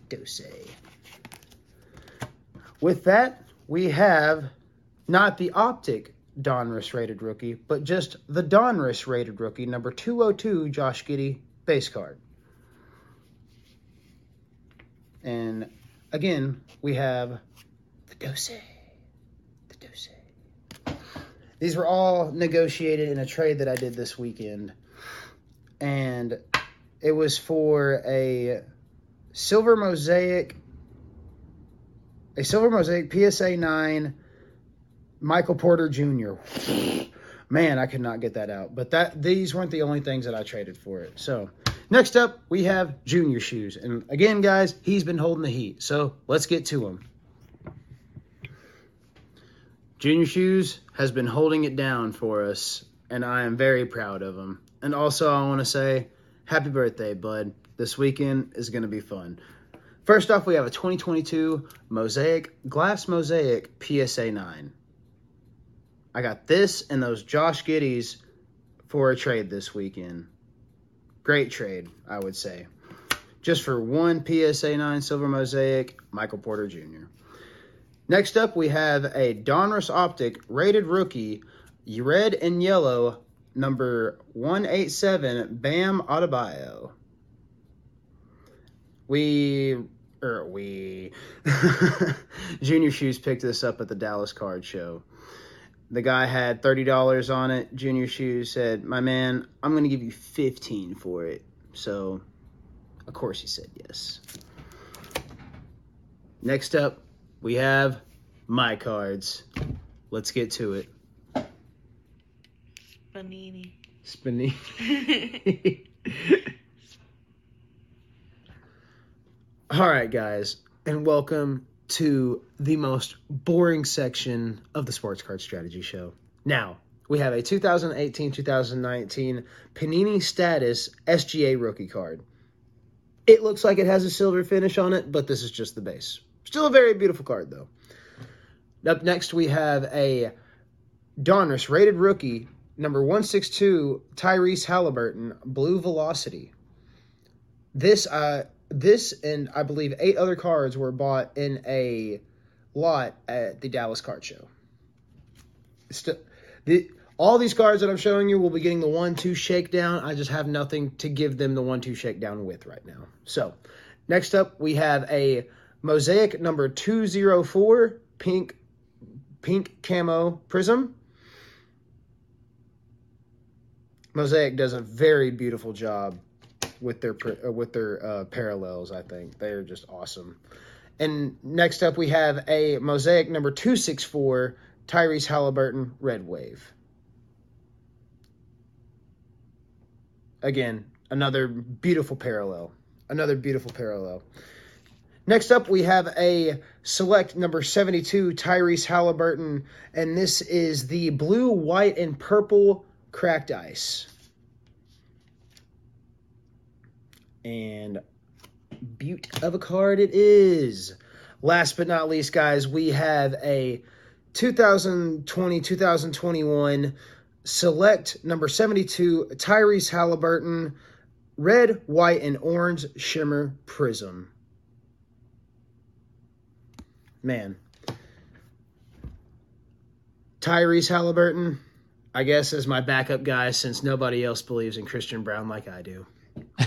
Dose. With that, we have not the optic Donruss rated rookie, but just the Donruss rated rookie, number 202, Josh Giddey, base card. And again, we have the Dose. The Dose. These were all negotiated in a trade that I did this weekend. And it was for a silver mosaic, a silver mosaic PSA 9 Michael Porter Jr. [SIGHS] Man, I could not get that out. But that these weren't the only things that I traded for it. So next up, we have Junior Shoes. And again, guys, he's been holding the heat. So let's get to him. Junior Shoes has been holding it down for us, and I am very proud of him. And also, I want to say, happy birthday, bud. This weekend is going to be fun. First off, we have a 2022 Mosaic Glass Mosaic PSA 9. I got this and those Josh Giddeys for a trade this weekend. Great trade, I would say. Just for one PSA 9 Silver Mosaic, Michael Porter Jr. Next up, we have a Donruss Optic rated rookie, red and yellow, number 187, Bam Adebayo. We, or we, [LAUGHS] Junior Shoes picked this up at the Dallas Card Show. The guy had $30 on it. Junior Shoes said, My man, I'm going to give you 15 for it. So, of course, he said yes. Next up, we have my cards. Let's get to it. Panini. Spinning. [LAUGHS] All right, guys, and welcome to the most boring section of the Sports Card Strategy Show. Now, we have a 2018 2019 Panini Status SGA rookie card. It looks like it has a silver finish on it, but this is just the base. Still a very beautiful card, though. Up next, we have a Donruss rated rookie, number 162, Tyrese Haliburton, Blue Velocity. This, uh, this and I believe eight other cards were bought in a lot at the Dallas Card Show. Still, the, all these cards that I'm showing you will be getting the one-two shakedown. I just have nothing to give them the one-two shakedown with right now. So, next up we have a Mosaic number 204 pink pink camo prizm. Mosaic does a very beautiful job with their uh, with their uh, parallels. I think they're just awesome. And next up, we have a Mosaic number two six four Tyrese Haliburton Red Wave. Again, another beautiful parallel. Another beautiful parallel. Next up, we have a select number 72 Tyrese Haliburton, and this is the blue, white, and purple cracked ice. And beaut of a card it is. Last but not least, guys, we have a 2020 2021 select number 72 Tyrese Haliburton red, white, and orange shimmer prizm. Man. Tyrese Haliburton, I guess, as my backup guy since nobody else believes in Christian Braun like I do.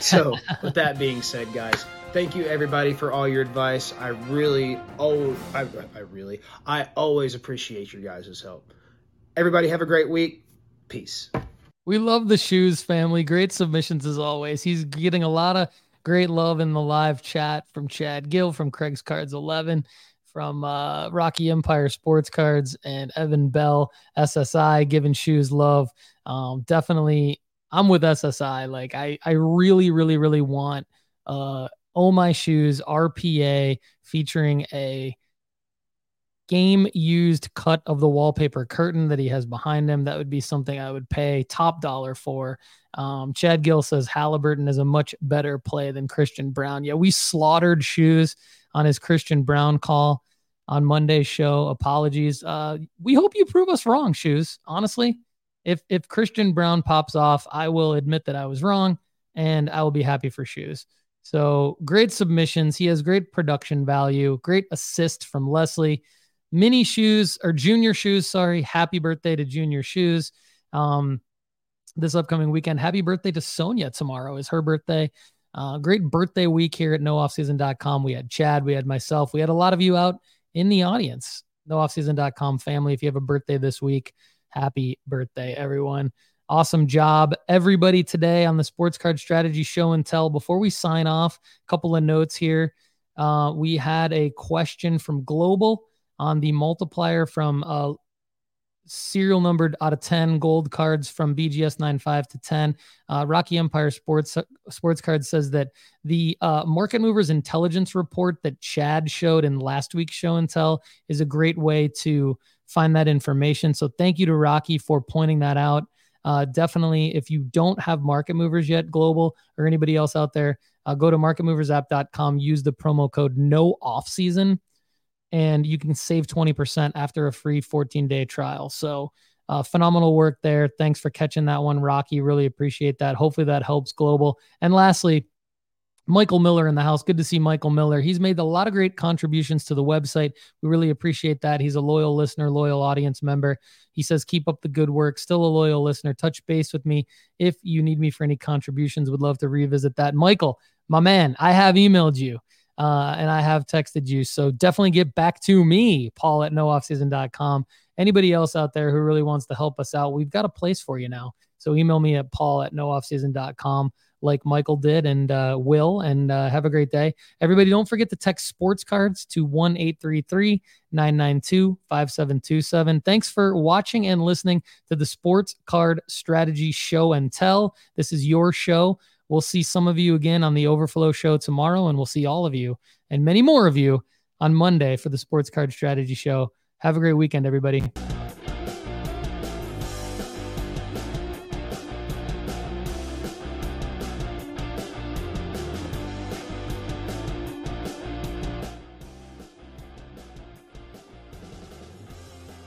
So, [LAUGHS] with that being said, guys, thank you everybody for all your advice. I really, oh, I, I really, I always appreciate your guys' help. Everybody have a great week. Peace. We love the shoes family. Great submissions as always. He's getting a lot of great love in the live chat from Chad Gill from Craig's Cards 11 from uh, Rocky Empire Sports Cards and Evan Bell SSI giving shoes love. Um, definitely, I'm with SSI. Like I, I really, really, really want uh, Oh My Shoes RPA featuring a game used cut of the wallpaper curtain that he has behind him. That would be something I would pay top dollar for. Um, Chad Gill says Haliburton is a much better play than Christian Braun. Yeah, we slaughtered shoes on his Christian Braun call on Monday's show. Apologies. Uh, we hope you prove us wrong, shoes. Honestly, if if Christian Braun pops off, I will admit that I was wrong, and I will be happy for shoes. So great submissions. He has great production value. Great assist from Leslie mini shoes or junior shoes. Sorry. Happy birthday to junior shoes. Um, this upcoming weekend. Happy birthday to Sonia tomorrow is her birthday. Uh, great birthday week here at nooffseason.com. We had Chad, we had myself, we had a lot of you out in the audience. Nooffseason.com family. If you have a birthday this week, happy birthday, everyone. Awesome job, everybody, today on the Sports Card Strategy Show and Tell. Before we sign off, a couple of notes here. Uh, we had a question from Global on the multiplier from uh, serial numbered out of 10 gold cards from BGS 95 to 10. Uh, Rocky Empire Sports Sports Card says that the uh, market movers intelligence report that Chad showed in last week's show and tell is a great way to find that information. So thank you to Rocky for pointing that out. Uh, definitely, if you don't have market movers yet, global or anybody else out there, uh, go to marketmoversapp.com, use the promo code no off season and you can save 20% after a free 14 day trial. So, uh, phenomenal work there. Thanks for catching that one, Rocky. Really appreciate that. Hopefully, that helps global. And lastly, Michael Miller in the house. Good to see Michael Miller. He's made a lot of great contributions to the website. We really appreciate that. He's a loyal listener, loyal audience member. He says, Keep up the good work. Still a loyal listener. Touch base with me if you need me for any contributions. Would love to revisit that. Michael, my man, I have emailed you. Uh, and I have texted you. So definitely get back to me, Paul at nooffseason.com. Anybody else out there who really wants to help us out, we've got a place for you now. So email me at paul at nooffseason.com like Michael did and uh, Will, and uh, have a great day. Everybody, don't forget to text sports cards to 1 992 5727. Thanks for watching and listening to the Sports Card Strategy Show and Tell. This is your show. We'll see some of you again on the Overflow show tomorrow, and we'll see all of you and many more of you on Monday for the Sports Card Strategy Show. Have a great weekend, everybody.